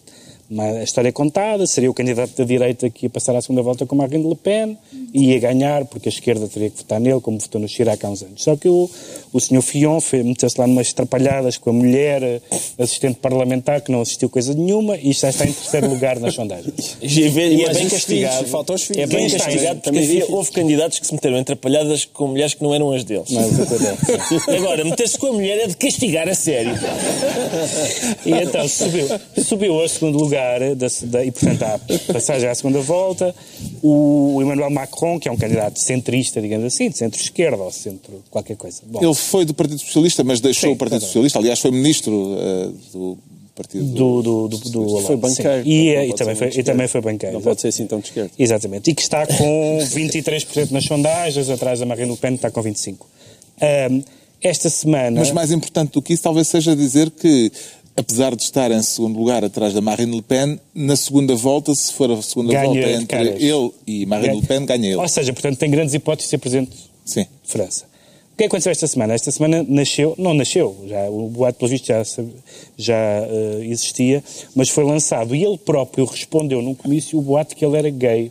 uma a história contada, seria o candidato da direita que ia passar à segunda volta com Marine Le Pen e ia ganhar, porque a esquerda teria que votar nele, como votou no Chirac há uns anos. Só que o, o senhor foi- meteu-se lá numas trapalhadas com a mulher, eh, assistente parlamentar, que não assistiu coisa nenhuma, e já está em terceiro lugar nas sondagens. E, é bem- e é bem os castigado. filhos, faltam os filhos. É bem Quem está castigado porque Também havia- vi- houve candidatos que se meteram atrapalhadas com mulheres que não eram as deles. Mas acontece. Agora, meter-se com a mulher é de castigar a sério. E então subiu, subiu ao segundo lugar da, da- e, portanto, à passagem à segunda volta, o Emmanuel Macron, que é um candidato centrista, digamos assim, de centro-esquerda ou centro qualquer coisa. Bom, Ele foi do Partido Socialista, mas deixou Sim, o Partido. Socialista. Aliás, foi ministro eh, do Partido do, do, do, do Foi banqueiro. sim. E, Não e também foi, e também foi banqueiro. Não pode ser assim tão de esquerda. Exatamente. E que está com 23% nas sondagens, atrás da Marine Le Pen, que está com 25%. Ahm, esta semana. Mas mais importante do que isso, talvez seja dizer que, apesar de estar em segundo lugar atrás da Marine Le Pen, na segunda volta, se for a segunda Ganha volta entre caras. ele e Marine Le Pen, ganha ele. Ou seja, portanto, tem grandes hipóteses de ser presidente Sim. de França. O que aconteceu esta semana? Esta semana nasceu, não nasceu, já, o boato pelo visto já, já eh, existia, mas foi lançado e ele próprio respondeu num comício o boato que ele era gay.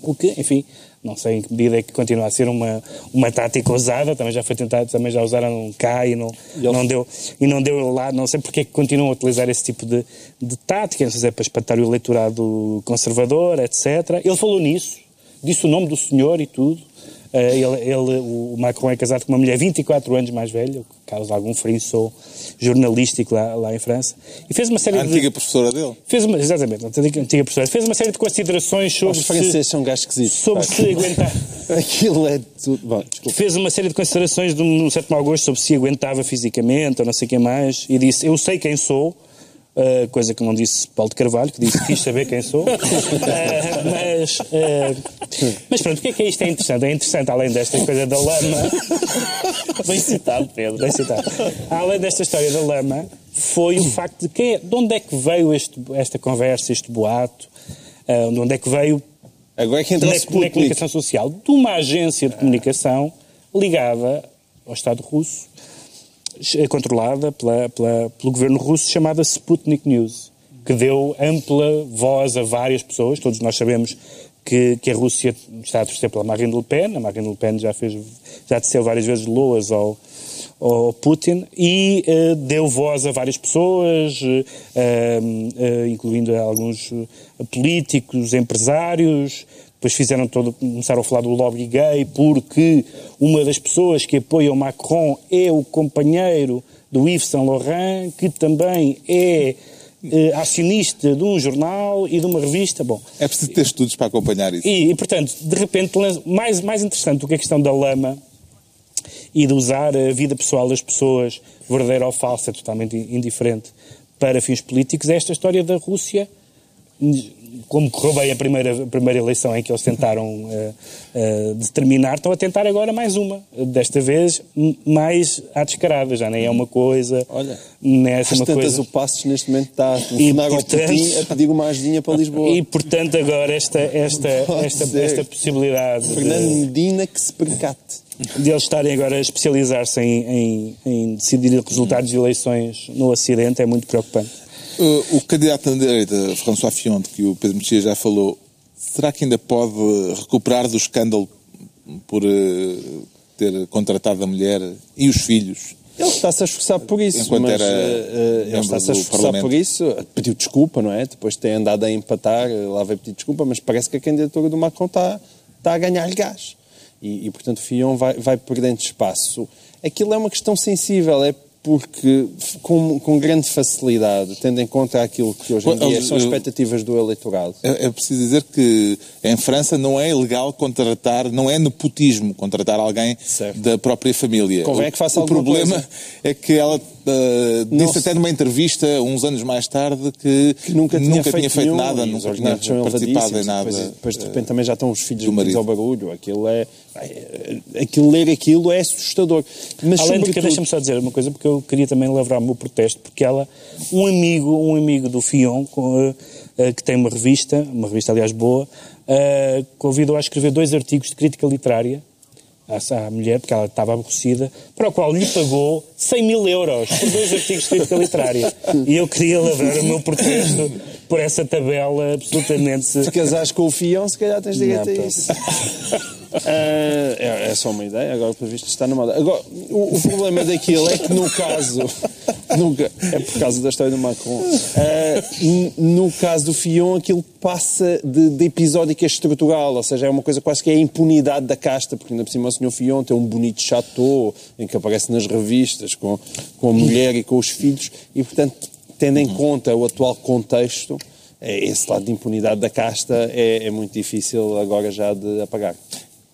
O que, enfim, não sei em que medida é que continua a ser uma, uma tática ousada, também já foi tentado, também já usaram cá e não, não, deu, e não deu lá, não sei porque é que continuam a utilizar esse tipo de, de tática, não sei se é para espantar o eleitorado conservador, etc. Ele falou nisso, disse o nome do senhor e tudo. Eh, ele, ele- o Macron é casado com uma mulher 24 anos mais velha, o que causa algum frisson jornalístico lá, lá em França. E fez uma série A de... antiga professora dele. Fez uma, exatamente, a antiga antiga professora. Fez uma série de considerações sobre Os franceses se, são gajos esquisitos. sobre se aguentar. Aquilo é tudo. Bom, desculpa. Fez uma série de considerações de um certo mau gosto sobre se aguentava fisicamente ou não sei o que mais. E disse: Eu sei quem sou. Uh, coisa que não disse Paulo de Carvalho, que disse que quis saber quem sou. Uh, mas uh, Mas pronto, o que é que isto é interessante? É interessante, além desta coisa da lama. Bem citado, Pedro. Bem citado. Além desta história da lama, foi o facto de, quem, é- de onde é que veio este, esta conversa, este boato, uh, de onde é que veio Agora é que entra na, a na comunicação social de uma agência de comunicação ligada ao Estado russo, controlada pela, pela- pelo governo russo, chamada Sputnik News, que deu ampla voz a várias pessoas. Todos nós sabemos que, que a Rússia está a torcer pela Marine Le Pen. A Marine Le Pen já, fez, já teceu várias vezes loas ao, ao Putin e eh, deu voz a várias pessoas, eh, eh, incluindo alguns políticos, empresários. Depois fizeram todo, começaram a falar do lobby gay, porque uma das pessoas que apoia o Macron é o companheiro do Yves Saint Laurent, que também é eh, acionista de um jornal e de uma revista. Bom, É preciso ter estudos para acompanhar isso. e, e, portanto, de repente, mais, mais interessante do que a questão da lama e de usar a vida pessoal das pessoas, verdadeira ou falsa, totalmente indiferente, para fins políticos, é esta história da Rússia. Como correu bem a primeira, a primeira eleição em que eles tentaram eh, eh, determinar, estão a tentar agora mais uma. Desta vez, mais à descarada. Já nem é uma coisa. Olha, nem é Às uma tantas coisa. o Passos neste momento está a telefonar ao Putin a pedir uma ajudinha para Lisboa. E, portanto, agora esta, esta, esta, ser. esta possibilidade. de- Fernando Medina que se percate. de eles estarem agora a especializar-se em, em, em decidir resultados de eleições no Ocidente é muito preocupante. Uh, o candidato à direita, François Fillon, de que o Pedro Mexia já falou, será que ainda pode recuperar do escândalo por uh, ter contratado a mulher e os filhos? Ele está-se a esforçar por isso, Enquanto mas era eh, eh, ele está-se a esforçar por isso, pediu desculpa, não é? Depois de ter andado a empatar, lá veio pedir desculpa, mas parece que a candidatura do Macron está, está a ganhar gás. E, e, portanto, o Fillon vai, vai perdendo espaço. Aquilo é uma questão sensível, é porque, com, com grande facilidade, tendo em conta aquilo que hoje em dia são expectativas do eleitorado, É, é preciso dizer que em França não é ilegal contratar, não é nepotismo contratar alguém Certo. da própria família. Convém o, é que faça o problema coisa. é que ela uh, Não disse se- até numa entrevista, uns anos mais tarde, que, que nunca tinha feito, nenhum, nada, e os nunca tinha participado em nada. Depois, depois, de uh, repente também já estão os filhos do metidos ao barulho. Aquilo é, é- aquilo, ler aquilo é assustador. Mas Além de que, deixa-me só dizer uma coisa, porque eu queria também lavrar o meu protesto, porque ela, um amigo, um amigo do Fion, com, eh, eh, que tem uma revista, uma revista aliás boa, eh, convidou a escrever dois artigos de crítica literária à, mulher, porque ela estava aborrecida, para o qual lhe pagou 100 mil euros por dois artigos de crítica literária. E eu queria lavrar o meu protesto por essa tabela absolutamente... se casares com o Fion, se calhar tens direito a isso. É, é só uma ideia, agora pelo visto está na moda. Agora, o, o problema daquilo é que no caso, nunca, é por causa da história do Macron, n- no caso do Fion aquilo passa de, de episódica estrutural, ou seja, é uma coisa quase que é a impunidade da casta, porque ainda por cima o Sr. Fion tem um bonito chateau em que aparece nas revistas com, com a mulher e com os filhos e portanto, tendo em conta o atual contexto, é, esse lado de impunidade da casta é, é muito difícil agora já de apagar.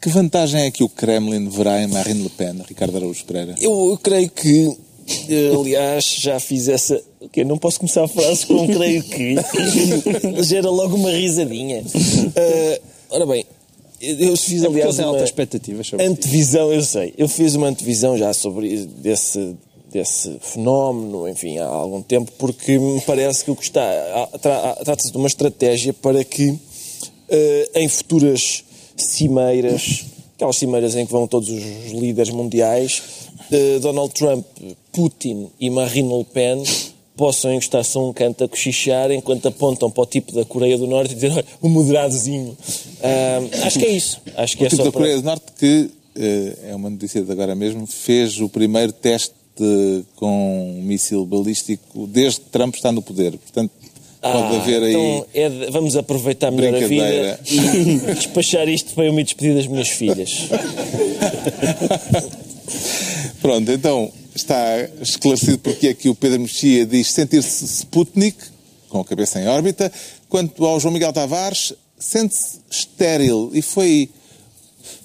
Que vantagem é que o Kremlin verá em Marine Le Pen, Ricardo Araújo Pereira? Eu, eu creio que, aliás, já fiz essa. Ok, não posso começar a frase com creio que. Gera logo uma risadinha. Eh, ora bem, eu fiz, É aliás, uma sobre ti. antevisão, eu sei. Eu fiz uma antevisão já sobre desse, desse fenómeno, enfim, há algum tempo, porque me parece que o que está. Trata-se de uma estratégia para que eh, em futuras cimeiras, aquelas cimeiras em que vão todos os líderes mundiais, Donald Trump, Putin e Marine Le Pen possam encostar-se a um canto a cochichar enquanto apontam para o tipo da Coreia do Norte e olha, o moderadozinho. Ah, acho que é isso. Acho que O é tipo só da para... Coreia do Norte que, eh, é uma notícia de agora mesmo, fez o primeiro teste com um míssil balístico desde que Trump está no poder. Portanto, pode Ah, haver aí... então é vamos aproveitar melhor a vida e despachar isto para eu me despedir das minhas filhas. Pronto, então está esclarecido porque é que o Pedro Mexia diz sentir-se Sputnik, com a cabeça em órbita. Quanto ao João Miguel Tavares, sente-se estéril e foi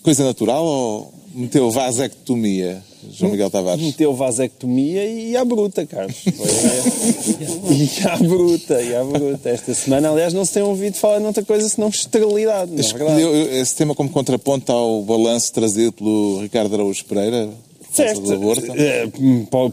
coisa natural ou meteu vasectomia? João Miguel Tavares? Meteu vasectomia e à bruta, Carlos. Foi, e à bruta, e à bruta. Esta semana, aliás, não se tem ouvido falar noutra coisa senão esterilidade, não é? Escolheu esse tema como contraponto ao balanço trazido pelo Ricardo Araújo Pereira, Certo. Eh,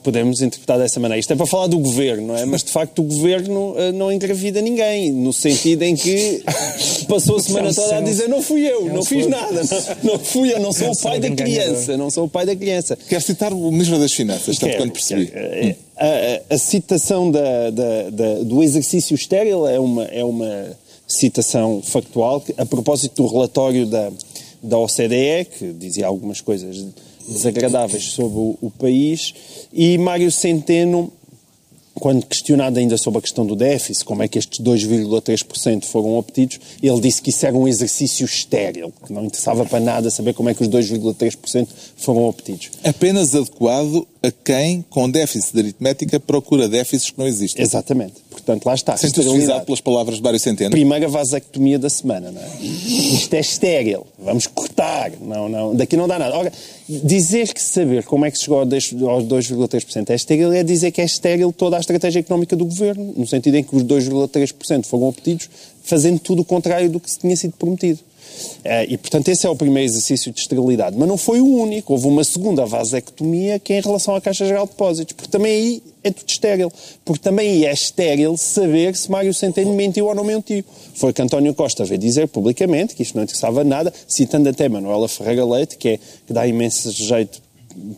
podemos interpretar dessa maneira. Isto é para falar do governo, não é? Mas de facto o governo eh, não engravida ninguém, no sentido em que passou a semana toda a dizer não fui eu, não fiz nada, não, não fui eu, não sou o pai da criança, não sou o pai da criança. Quer citar o Ministro das Finanças, tanto quanto percebi. Quero. A, a, a citação da, da, da, do exercício estéril é uma, é uma citação factual a propósito do relatório da, da OCDE, que dizia algumas coisas desagradáveis sobre o, o país, e Mário Centeno quando questionado ainda sobre a questão do déficit, como é que estes 2,3% foram obtidos, ele disse que isso era um exercício estéril, que não interessava para nada saber como é que os 2,3% foram obtidos. Apenas adequado a quem, com déficit de aritmética, procura déficits que não existem. Exatamente. Portanto, lá está. Sente utilizado pelas palavras de Mário Centeno. Primeira vasectomia da semana, não é? Isto é estéril. Vamos cortar. Não, não. Daqui não dá nada. Ora, dizer que saber como é que chegou aos 2,3% é estéril é dizer que é estéril toda a estratégia económica do governo, no sentido em que os 2,3% foram obtidos fazendo tudo o contrário do que se tinha sido prometido. Uh, e, portanto, esse é o primeiro exercício de esterilidade. Mas não foi o único. Houve uma segunda vasectomia que é em relação à Caixa Geral de Depósitos. Porque também aí é tudo estéril. Porque também aí é estéril saber se Mário Centeno mentiu ou não mentiu. Foi que António Costa veio dizer publicamente que isto não interessava nada, citando até Manuela Ferreira Leite, que, é, que dá imenso jeito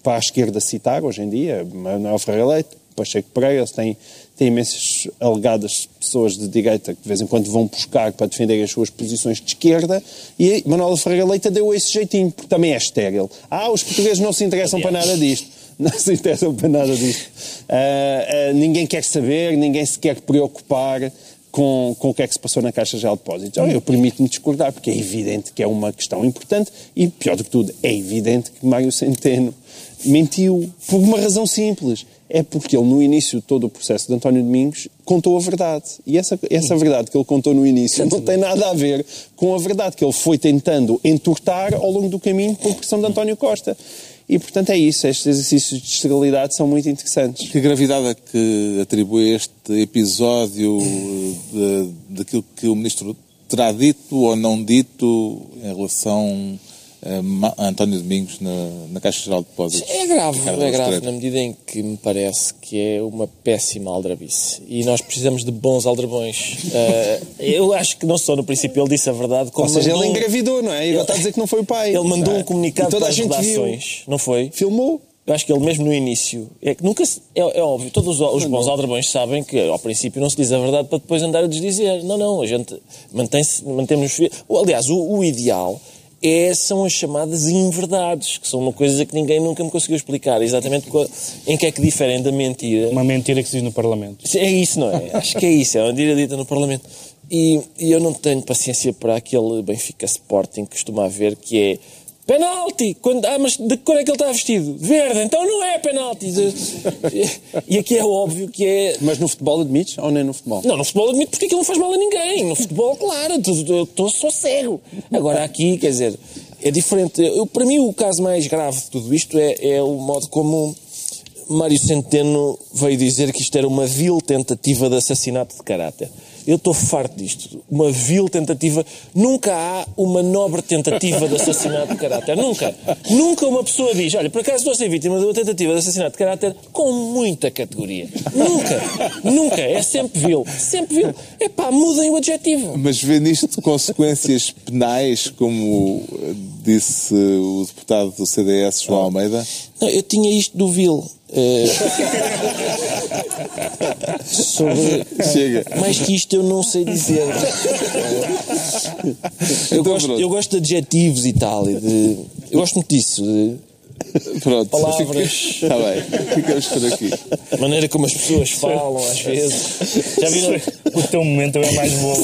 para a esquerda citar hoje em dia, Manuela Ferreira Leite, Pacheco Pereira, eles têm, têm imensas alegadas pessoas de direita que de vez em quando vão buscar para defender as suas posições de esquerda e Manuel Ferreira Leite deu esse jeitinho, porque também é estéril. Ah, os portugueses não se interessam para nada disto. Não se interessam para nada disto. Uh, uh, ninguém quer saber, ninguém se quer preocupar com, com o que é que se passou na Caixa Geral de Depósitos. eu permito-me discordar, porque é evidente que é uma questão importante e, pior do que tudo, é evidente que Mário Centeno mentiu por uma razão simples é porque ele, no início de todo o processo de António Domingos, contou a verdade. E essa, essa verdade que ele contou no início não tem nada a ver com a verdade que ele foi tentando entortar ao longo do caminho por pressão de António Costa. E, portanto, é isso. Estes exercícios de esterilidade são muito interessantes. Que gravidade é que atribui este episódio de, daquilo que o Ministro terá dito ou não dito em relação António Domingos na, na Caixa Geral de Depósitos. É grave, é grave na medida em que me parece que é uma péssima aldrabice. E nós precisamos de bons aldrabões. uh, eu acho que não só no princípio ele disse a verdade, como Ou seja, mandou... ele engravidou, não é? E ele está a dizer que não foi o pai. Ele mandou é? um comunicado para as redações, não foi? Filmou. Eu acho que ele mesmo no início, é que nunca se, é, é, óbvio, todos os, os bons aldrabões sabem que ao princípio não se diz a verdade para depois andar a desdizer. Não, não, a gente mantém-se, mantemos... Aliás, o, o ideal é, são as chamadas inverdades, que são uma coisa que ninguém nunca me conseguiu explicar exatamente em que é que diferem da mentira. Uma mentira que se diz no Parlamento. É isso, não é? Acho que é isso, é uma mentira dita no Parlamento. E, e, eu não tenho paciência para aquele Benfica Sporting que costuma haver, que é Penalti! Quando, ah, mas de que cor é que ele está vestido? Verde, então não é penalti. E aqui é óbvio que é. Mas no futebol admites ou nem no futebol? Não, no futebol admito porque aquilo não faz mal a ninguém. No futebol, claro, estou só cego. Agora aqui, quer dizer, é diferente. Eu, para mim, o caso mais grave de tudo isto é, é o modo como Mário Centeno veio dizer que isto era uma vil tentativa de assassinato de caráter. Eu estou farto disto. Uma vil tentativa. Nunca há uma nobre tentativa de assassinato de caráter. Nunca. Nunca uma pessoa diz: Olha, por acaso estou a ser vítima de uma tentativa de assassinato de caráter com muita categoria. Nunca. Nunca. É sempre vil. Sempre vil. É pá, mudem o adjetivo. Mas vê nisto consequências penais, como disse o deputado do CDS, João Almeida? Não, eu tinha isto do vil. Uh... sobre... Chega. Mais que isto eu não sei dizer. Eu, gosto, eu gosto de adjetivos e tal. E de... Eu gosto muito disso. De... Pronto, palavras. Está bem, ficamos por aqui. A maneira como as pessoas falam, às vezes. Já viram? O teu momento é mais bom.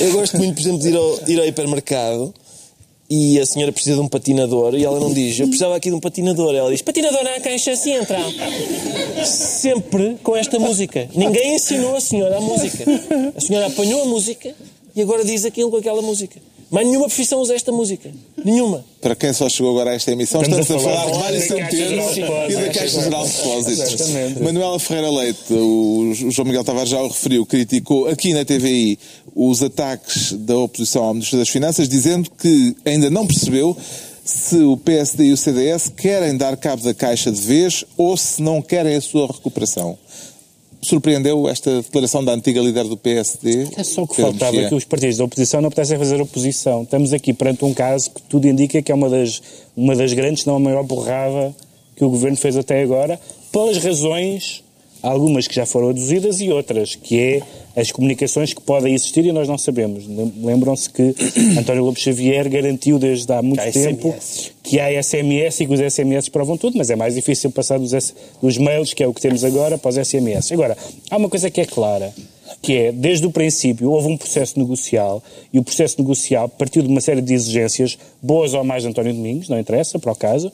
Eu gosto muito, por exemplo, de ir ao, de ir ao hipermercado e a senhora precisa de um patinador e ela não diz, eu precisava aqui de um patinador. Ela diz, patinador na caixa se entra. Sempre com esta música. Ninguém ensinou a senhora a música. A senhora apanhou a música e agora diz aquilo com aquela música. Mais nenhuma profissão usa esta música. Nenhuma. Para quem só chegou agora a esta emissão, estamos, Estamos a, falar, falar de Mário de e da. Caixa Geral de Depósitos. Exatamente. Manuela Ferreira Leite, o João Miguel Tavares já o referiu, criticou aqui na TVI os ataques da oposição ao Ministro das Finanças, dizendo que ainda não percebeu se o PSD e o CDS querem dar cabo da Caixa de vez ou se não querem a sua recuperação. Surpreendeu esta declaração da antiga líder do PSD? É só o que faltava Mexia? que os partidos da oposição não pudessem fazer oposição. Estamos aqui perante um caso que tudo indica que é uma das, uma das grandes, não a maior borrada que o Governo fez até agora, pelas razões, algumas que já foram aduzidas e outras, que é as comunicações que podem existir e nós não sabemos. Lem- Lembram-se que António Lopes Xavier garantiu desde há muito tempo SMS. que há SMS e que os SMS provam tudo, mas é mais difícil passar dos, dos mails, que é o que temos agora, para os SMS. Agora, há uma coisa que é clara, que é, desde o princípio, houve um processo negocial, e o processo negocial partiu de uma série de exigências, boas ou mais de António Domingos, não interessa, para o caso,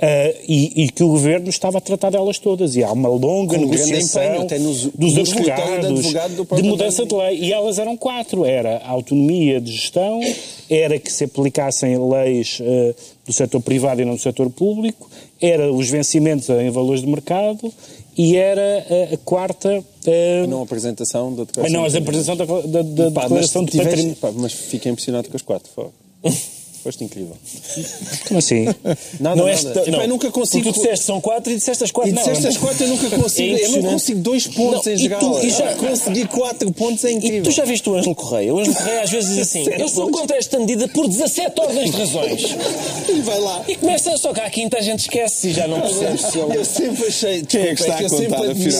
ah, e, e que o governo estava a tratar delas todas. E há uma longa Com negociação empenho, até nos- dos no advogados advogado do de mudança de lei. E elas eram quatro. Era a autonomia de gestão, era que se aplicassem leis eh, do setor privado e não do setor público, era os vencimentos em valores de mercado e era eh, a quarta... eh, A não apresentação da a declaração. não, a apresentação da, da- da Pá, declaração mas de tiveste- património. Mas fiquei impressionado com as quatro. fogo. Foste incrível. Como assim? Nada, não nada. és tão- Epá, não. eu nunca consigo. Porque tu disseste são quatro e disseste as quatro. E não, disseste não. as quatro, eu nunca consigo. É eu não consigo dois pontos Não, em e geral. tu- e já- consegui quatro pontos é E incrível. tu já viste o Ângelo Correia? O Ângelo Correia às vezes diz assim: Eu sou contra esta medida por 17 ordens de razões. E vai lá. E começa, só que à quinta a gente esquece e já não é o- Eu sempre achei. Quem é que está desculpa, a eu sempre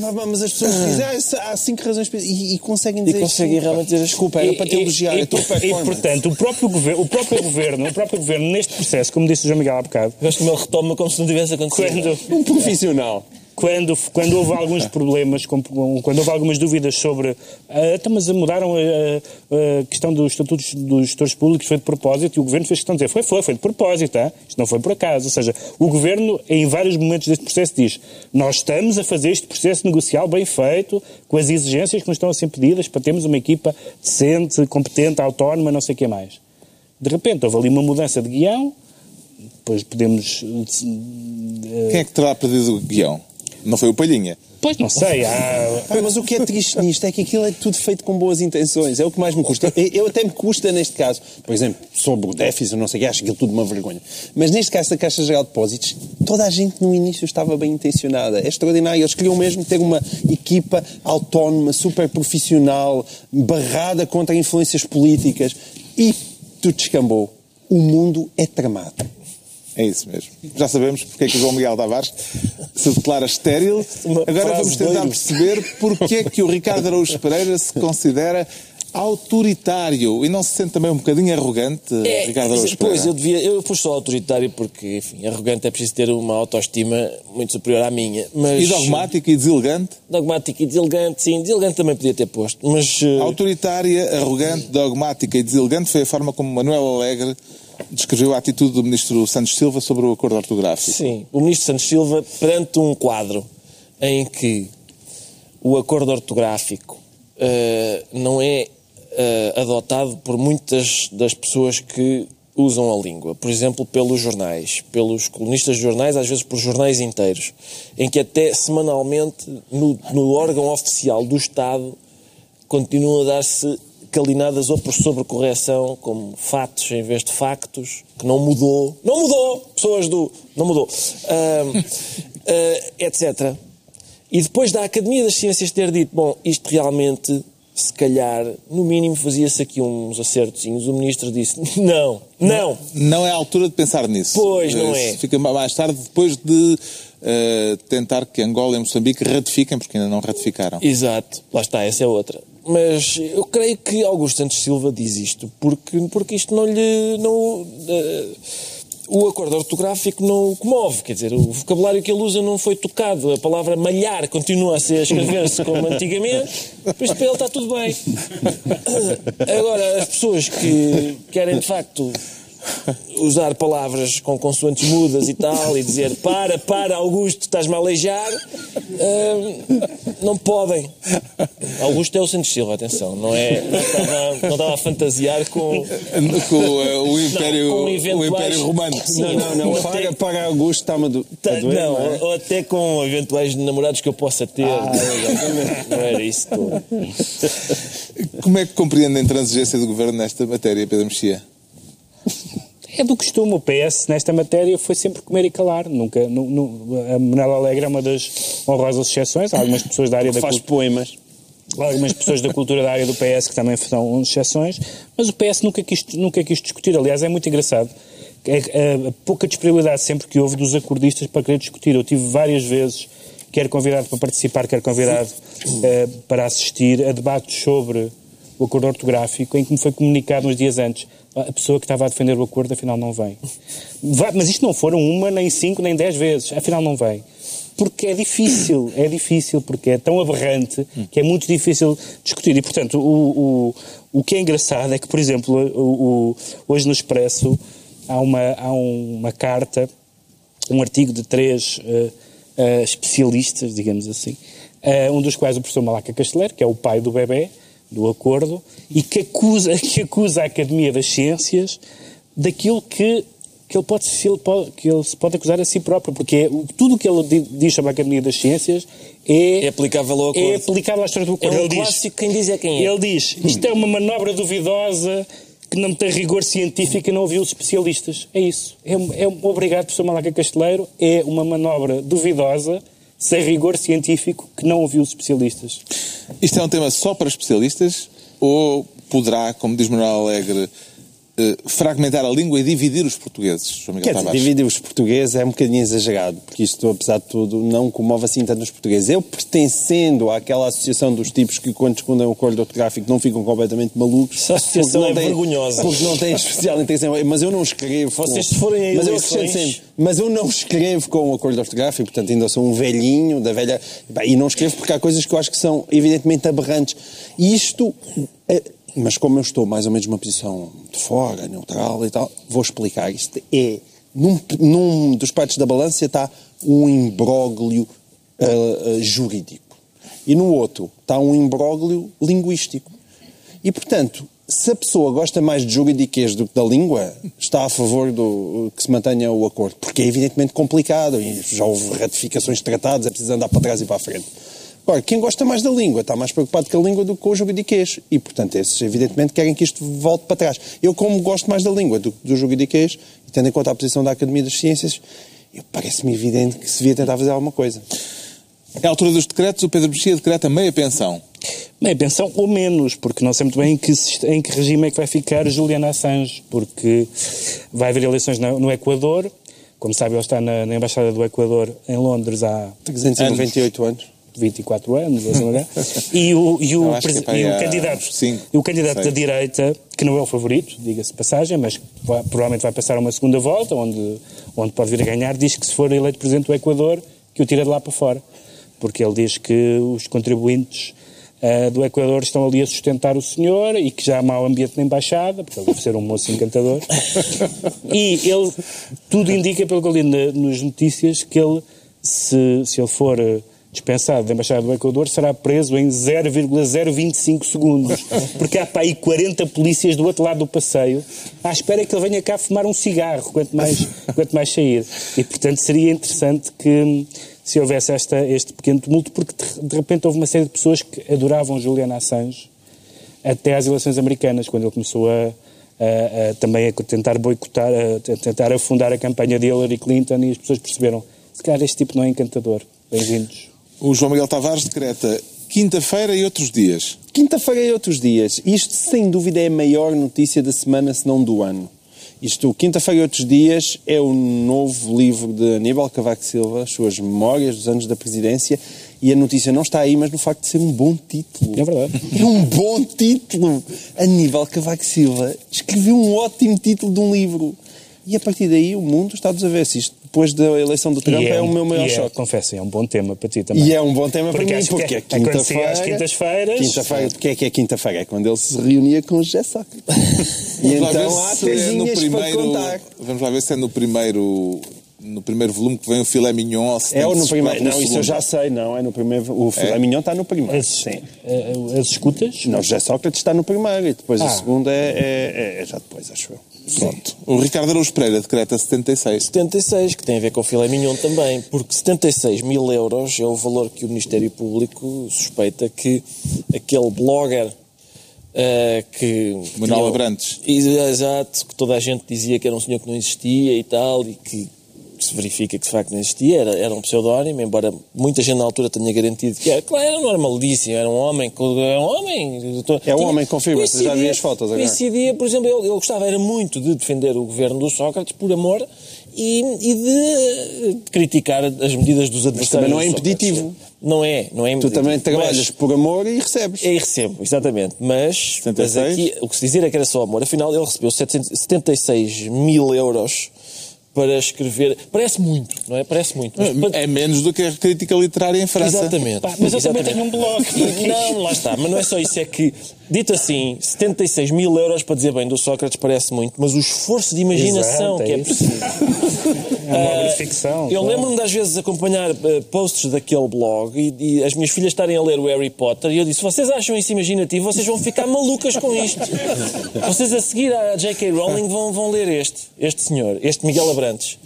contar, mas as pessoas dizem, ah, isso- há cinco razões e, e conseguem dizer E conseguem realmente dizer Desculpa, era para te elogiar. E, a e, e, portanto, o próprio, governo, próprio governo, o próprio governo, neste processo, como disse o João Miguel há bocado, Eu acho que ele retoma como se não tivesse acontecido. quando, Um profissional. quando, quando houve alguns problemas, quando houve algumas dúvidas sobre. ah, então, mas mudaram a, a- a questão dos estatutos dos gestores públicos, foi de propósito, e o governo fez questão de dizer: foi, foi, foi de propósito, isto não foi por acaso. Ou seja, o governo, em vários momentos deste processo, diz: nós estamos a fazer este processo negocial bem feito, com as exigências que nos estão a ser pedidas para termos uma equipa decente, competente, autónoma, não sei o que mais. De repente, houve ali uma mudança de guião, depois podemos. eh, Quem é que terá perdido o guião? Não foi o Palhinha. Pois não sei, há. Ah, mas o que é triste nisto é que aquilo é tudo feito com boas intenções. É o que mais me custa. Eu, até me custa neste caso, por exemplo, sobre o déficit, eu não sei o que, acho aquilo tudo uma vergonha. Mas neste caso da Caixa Geral de Depósitos, toda a gente no início estava bem intencionada. É extraordinário. Eles queriam mesmo ter uma equipa autónoma, super profissional, barrada contra influências políticas. E tudo descambou. O mundo é tramado. É isso mesmo. Já sabemos porque é que o João Miguel Tavares se declara estéril. Agora vamos tentar perceber porque é que o Ricardo Araújo Pereira se considera autoritário e não se sente também um bocadinho arrogante, Ricardo Araújo Pereira? pois, eu devia, eu fui só autoritário porque, enfim, arrogante é preciso ter uma autoestima muito superior à minha. Mas, E dogmático e deselegante? Dogmático e deselegante, sim, deselegante também podia ter posto, mas... eh, Autoritária, arrogante, dogmática e deselegante foi a forma como Manuel Alegre descreveu a atitude do ministro Santos Silva sobre o acordo ortográfico. Sim, o ministro Santos Silva, perante um quadro em que o acordo ortográfico eh, não é eh, adotado por muitas das pessoas que usam a língua. Por exemplo, pelos jornais, pelos colunistas de jornais, às vezes por jornais inteiros, em que até semanalmente no, no órgão oficial do Estado continuam a dar-se calinadas ou por sobrecorreção, como fatos em vez de factos, que não mudou. Não mudou! Pessoas do. Não mudou. Ahm, ah, etc. E depois da Academia das Ciências ter dito, bom, isto realmente, se calhar, no mínimo fazia-se aqui uns acertozinhos, o ministro disse, não, não, Não é a altura de pensar nisso. Pois, não é. isso Fica mais tarde, depois de eh, tentar que Angola e Moçambique ratifiquem, porque ainda não ratificaram. Exato, lá está, essa é outra. Mas eu creio que Augusto Santos Silva diz isto porque, porque isto não lhe. Não, eh, o acordo ortográfico não o comove, quer dizer, o vocabulário que ele usa não foi tocado. A palavra malhar continua a ser a escrever-se como antigamente, por isso para ele está tudo bem. Agora, as pessoas que querem de facto usar palavras com consoantes mudas e tal, e dizer para, para, Augusto, estás-me a aleijar, uh, não podem. Augusto é o Santos Silva, atenção, não é? Não estava, não estava a fantasiar com, com uh, o, Império, não, com o Império Romano. Sim, não, não, não. Para, para Augusto está-me a, do, a doer, não, não é? ou até com eventuais namorados que eu possa ter. Ah, não era isso tudo. Como é que compreende a intransigência do Governo nesta matéria, Pedro Mexia? É do costume. O PS, nesta matéria, foi sempre comer e calar. Nunca, nu, nu, a Manuela Alegre é uma das honrosas exceções. Há algumas pessoas da área da Faz poemas. Algumas pessoas da cultura da área do PS que também são exceções, mas o PS nunca quis, nunca quis discutir. Aliás, é muito engraçado. É, a, a pouca disponibilidade sempre que houve dos acordistas para querer discutir. Eu tive várias vezes, quer convidado para participar, quer convidado uh, para assistir a debates sobre o acordo ortográfico, em que me foi comunicado uns dias antes. A pessoa que estava a defender o acordo, afinal, não vem. Mas isto não foram uma, nem cinco, nem dez vezes. Afinal, não vem. Porque é difícil, é difícil, porque é tão aberrante que é muito difícil discutir. E, portanto, o, o, o que é engraçado é que, por exemplo, o, o, hoje no Expresso há uma, há uma carta, um artigo de três uh, uh, especialistas, digamos assim, uh, um dos quais o professor Malaca Casteleiro, que é o pai do bebê, do acordo, e que acusa, que acusa a Academia das Ciências daquilo que, que, ele pode, ele pode, que ele se pode acusar a si próprio, porque é, tudo o que ele diz sobre a Academia das Ciências é, é aplicável ao acordo. É aplicável à história do acordo. É um ele clássico, diz, quem diz é quem é. Ele diz, isto é uma manobra duvidosa que não tem rigor científico e não ouviu os especialistas. É isso. É, é obrigado, professor Malaca Casteleiro, é uma manobra duvidosa sem rigor científico que não ouviu os especialistas. Isto é um tema só para especialistas ou poderá, como diz Manuel Alegre, eh, fragmentar a língua e dividir os portugueses? João Miguel Quer dizer, dividir os portugueses é um bocadinho exagerado, porque isto, apesar de tudo, não comove assim tanto os portugueses. Eu, pertencendo àquela associação dos tipos que, quando escondem o acordo ortográfico, não ficam completamente malucos. Essa associação porque é não têm- vergonhosa. Porque não têm especial intenção. Mas eu não escrevo. com- Vocês, se forem a mas eu sempre, mas eu não escrevo com o acordo ortográfico, portanto ainda sou um velhinho da velha. E não escrevo porque há coisas que eu acho que são evidentemente aberrantes. E isto. Mas como eu estou mais ou menos numa posição de fora, neutral e tal, vou explicar. Isto é. Num, num dos partes da balança está um imbróglio ah, ah, jurídico. E no outro está um imbróglio linguístico. E, portanto, se a pessoa gosta mais de juridiquês do que da língua, está a favor do que se mantenha o acordo. Porque é evidentemente complicado e já houve ratificações de tratados, é preciso andar para trás e para a frente. Agora, quem gosta mais da língua está mais preocupado com a língua do que com o juridiquês. E, portanto, esses, evidentemente, querem que isto volte para trás. Eu, como gosto mais da língua do que do juridiquês, e tendo em conta a posição da Academia das Ciências, parece-me evidente que se devia tentar fazer alguma coisa. É a altura dos decretos, o Pedro Mexia decreta meia pensão. Meia pensão ou menos, porque não sei muito bem em que, em que regime é que vai ficar Juliana Assange, porque vai haver eleições no, no Equador. Como sabe, ele está na, na Embaixada do Equador em Londres há 398 anos. 24 anos, ou assim, não é? e o, e o, presi- é e o candidato, cinco, e o candidato seis. da direita, que não é o favorito, diga-se passagem, mas vai- provavelmente vai passar a uma segunda volta, onde, onde pode vir a ganhar, diz que se for eleito presidente do Equador, que o tira de lá para fora. Porque ele diz que os contribuintes ah, do Equador estão ali a sustentar o senhor e que já há mau ambiente na embaixada, porque ele deve ser um moço encantador. e ele, tudo indica, pelo que eu li na- nas notícias, que ele, se, se ele for eh, dispensado da Embaixada do Equador, será preso em 0,025 segundos. Porque há para aí 40 polícias do outro lado do passeio à espera que ele venha cá fumar um cigarro, quanto mais, quanto mais sair. E, portanto, seria interessante que se houvesse esta, este pequeno tumulto, porque de, repente houve uma série de pessoas que adoravam Julian Assange até às eleições americanas, quando ele começou a, a- a- também a tentar boicotar, a tentar afundar a campanha de Hillary Clinton e as pessoas perceberam, se calhar este tipo não é encantador. Bem-vindos. O João Miguel Tavares decreta quinta-feira e outros dias. Quinta-feira e outros dias. Isto, sem dúvida, é a maior notícia da semana, se não do ano. Isto, Quinta-feira e outros dias, é o novo livro de Aníbal Cavaco Silva, as suas memórias dos anos da presidência, e a notícia não está aí, mas no facto de ser um bom título. É verdade. É um bom título. Aníbal Cavaco Silva escreveu um ótimo título de um livro. E a partir daí o mundo está dos avessos. Isto depois da eleição do Trump E é, o meu maior é, choque. confesso, é um bom tema para ti também. E é um bom tema Porque para mim, porque é- é é quinta-feira. às quintas-feiras- Quinta-feira, porque é que é quinta-feira? É quando ele se reunia com o José Sócrates. e Vamos lá ver então há se é no primeiro- contar. Vamos lá ver se é no primeiro, no primeiro volume que vem o filé mignon ou se É ou no primeiro. Não, isso eu já sei, não. É no primeiro. O filé mignon está no primeiro. As, Sim. eh, as escutas? Não, José Sócrates está no primeiro e depois Ah. o segundo é, é- é já depois, acho eu. Pronto. O Ricardo Araújo Pereira decreta 76. 76, que tem a ver com o filé mignon também, porque 76 mil euros é o valor que o Ministério Público suspeita que aquele blogger eh, que... Manuel Abrantes. Exato, que toda a gente dizia que era um senhor que não existia e tal, e que se verifica que de facto não existia, era, era um pseudónimo, embora muita gente na altura tenha garantido que era, claro, era, não era era um homem, era um homem. É um homem, confirma-se, já vi as fotos agora. coincidia, por exemplo, ele, ele gostava era muito de defender o governo do Sócrates por amor e, e de criticar as medidas dos adversários. também não é impeditivo. Não é, não é Tu impeditivo. também trabalhas Mas- por amor e recebes. é, e recebo, exatamente. Mas, mas 76? aqui, o que se dizer é que era só amor. Afinal, ele recebeu 700 76 mil euros para escrever. Parece muito, não é? Parece muito. Mas, É menos do que a crítica literária em França. Exatamente. Pá, mas eu também Exatamente. tenho um blog. Não, lá está. Mas não é só isso. É que, dito assim, 76 mil euros para dizer bem do Sócrates parece muito, mas o esforço de imaginação Exato, é que é isso. preciso. É uma obra de ficção. Eu claro. lembro-me de às vezes acompanhar eh, posts daquele blog e, e as minhas filhas estarem a ler o Harry Potter e eu disse: vocês acham isso imaginativo? Vocês vão ficar malucas com isto. Vocês a seguir a J.K. Rowling vão, vão ler este, este senhor, este Miguel Abrantes.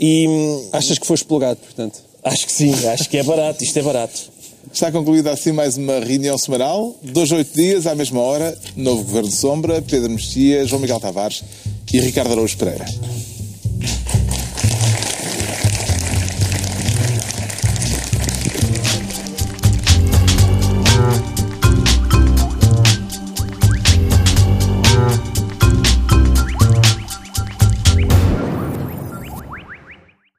E hum, Achas que foi explorado, portanto? acho que sim, acho que é barato, isto é barato. Está concluída assim mais uma reunião semanal. Dois, oito dias, à mesma hora. Novo Governo de Sombra, Pedro Mexia, João Miguel Tavares e Ricardo Araújo Pereira.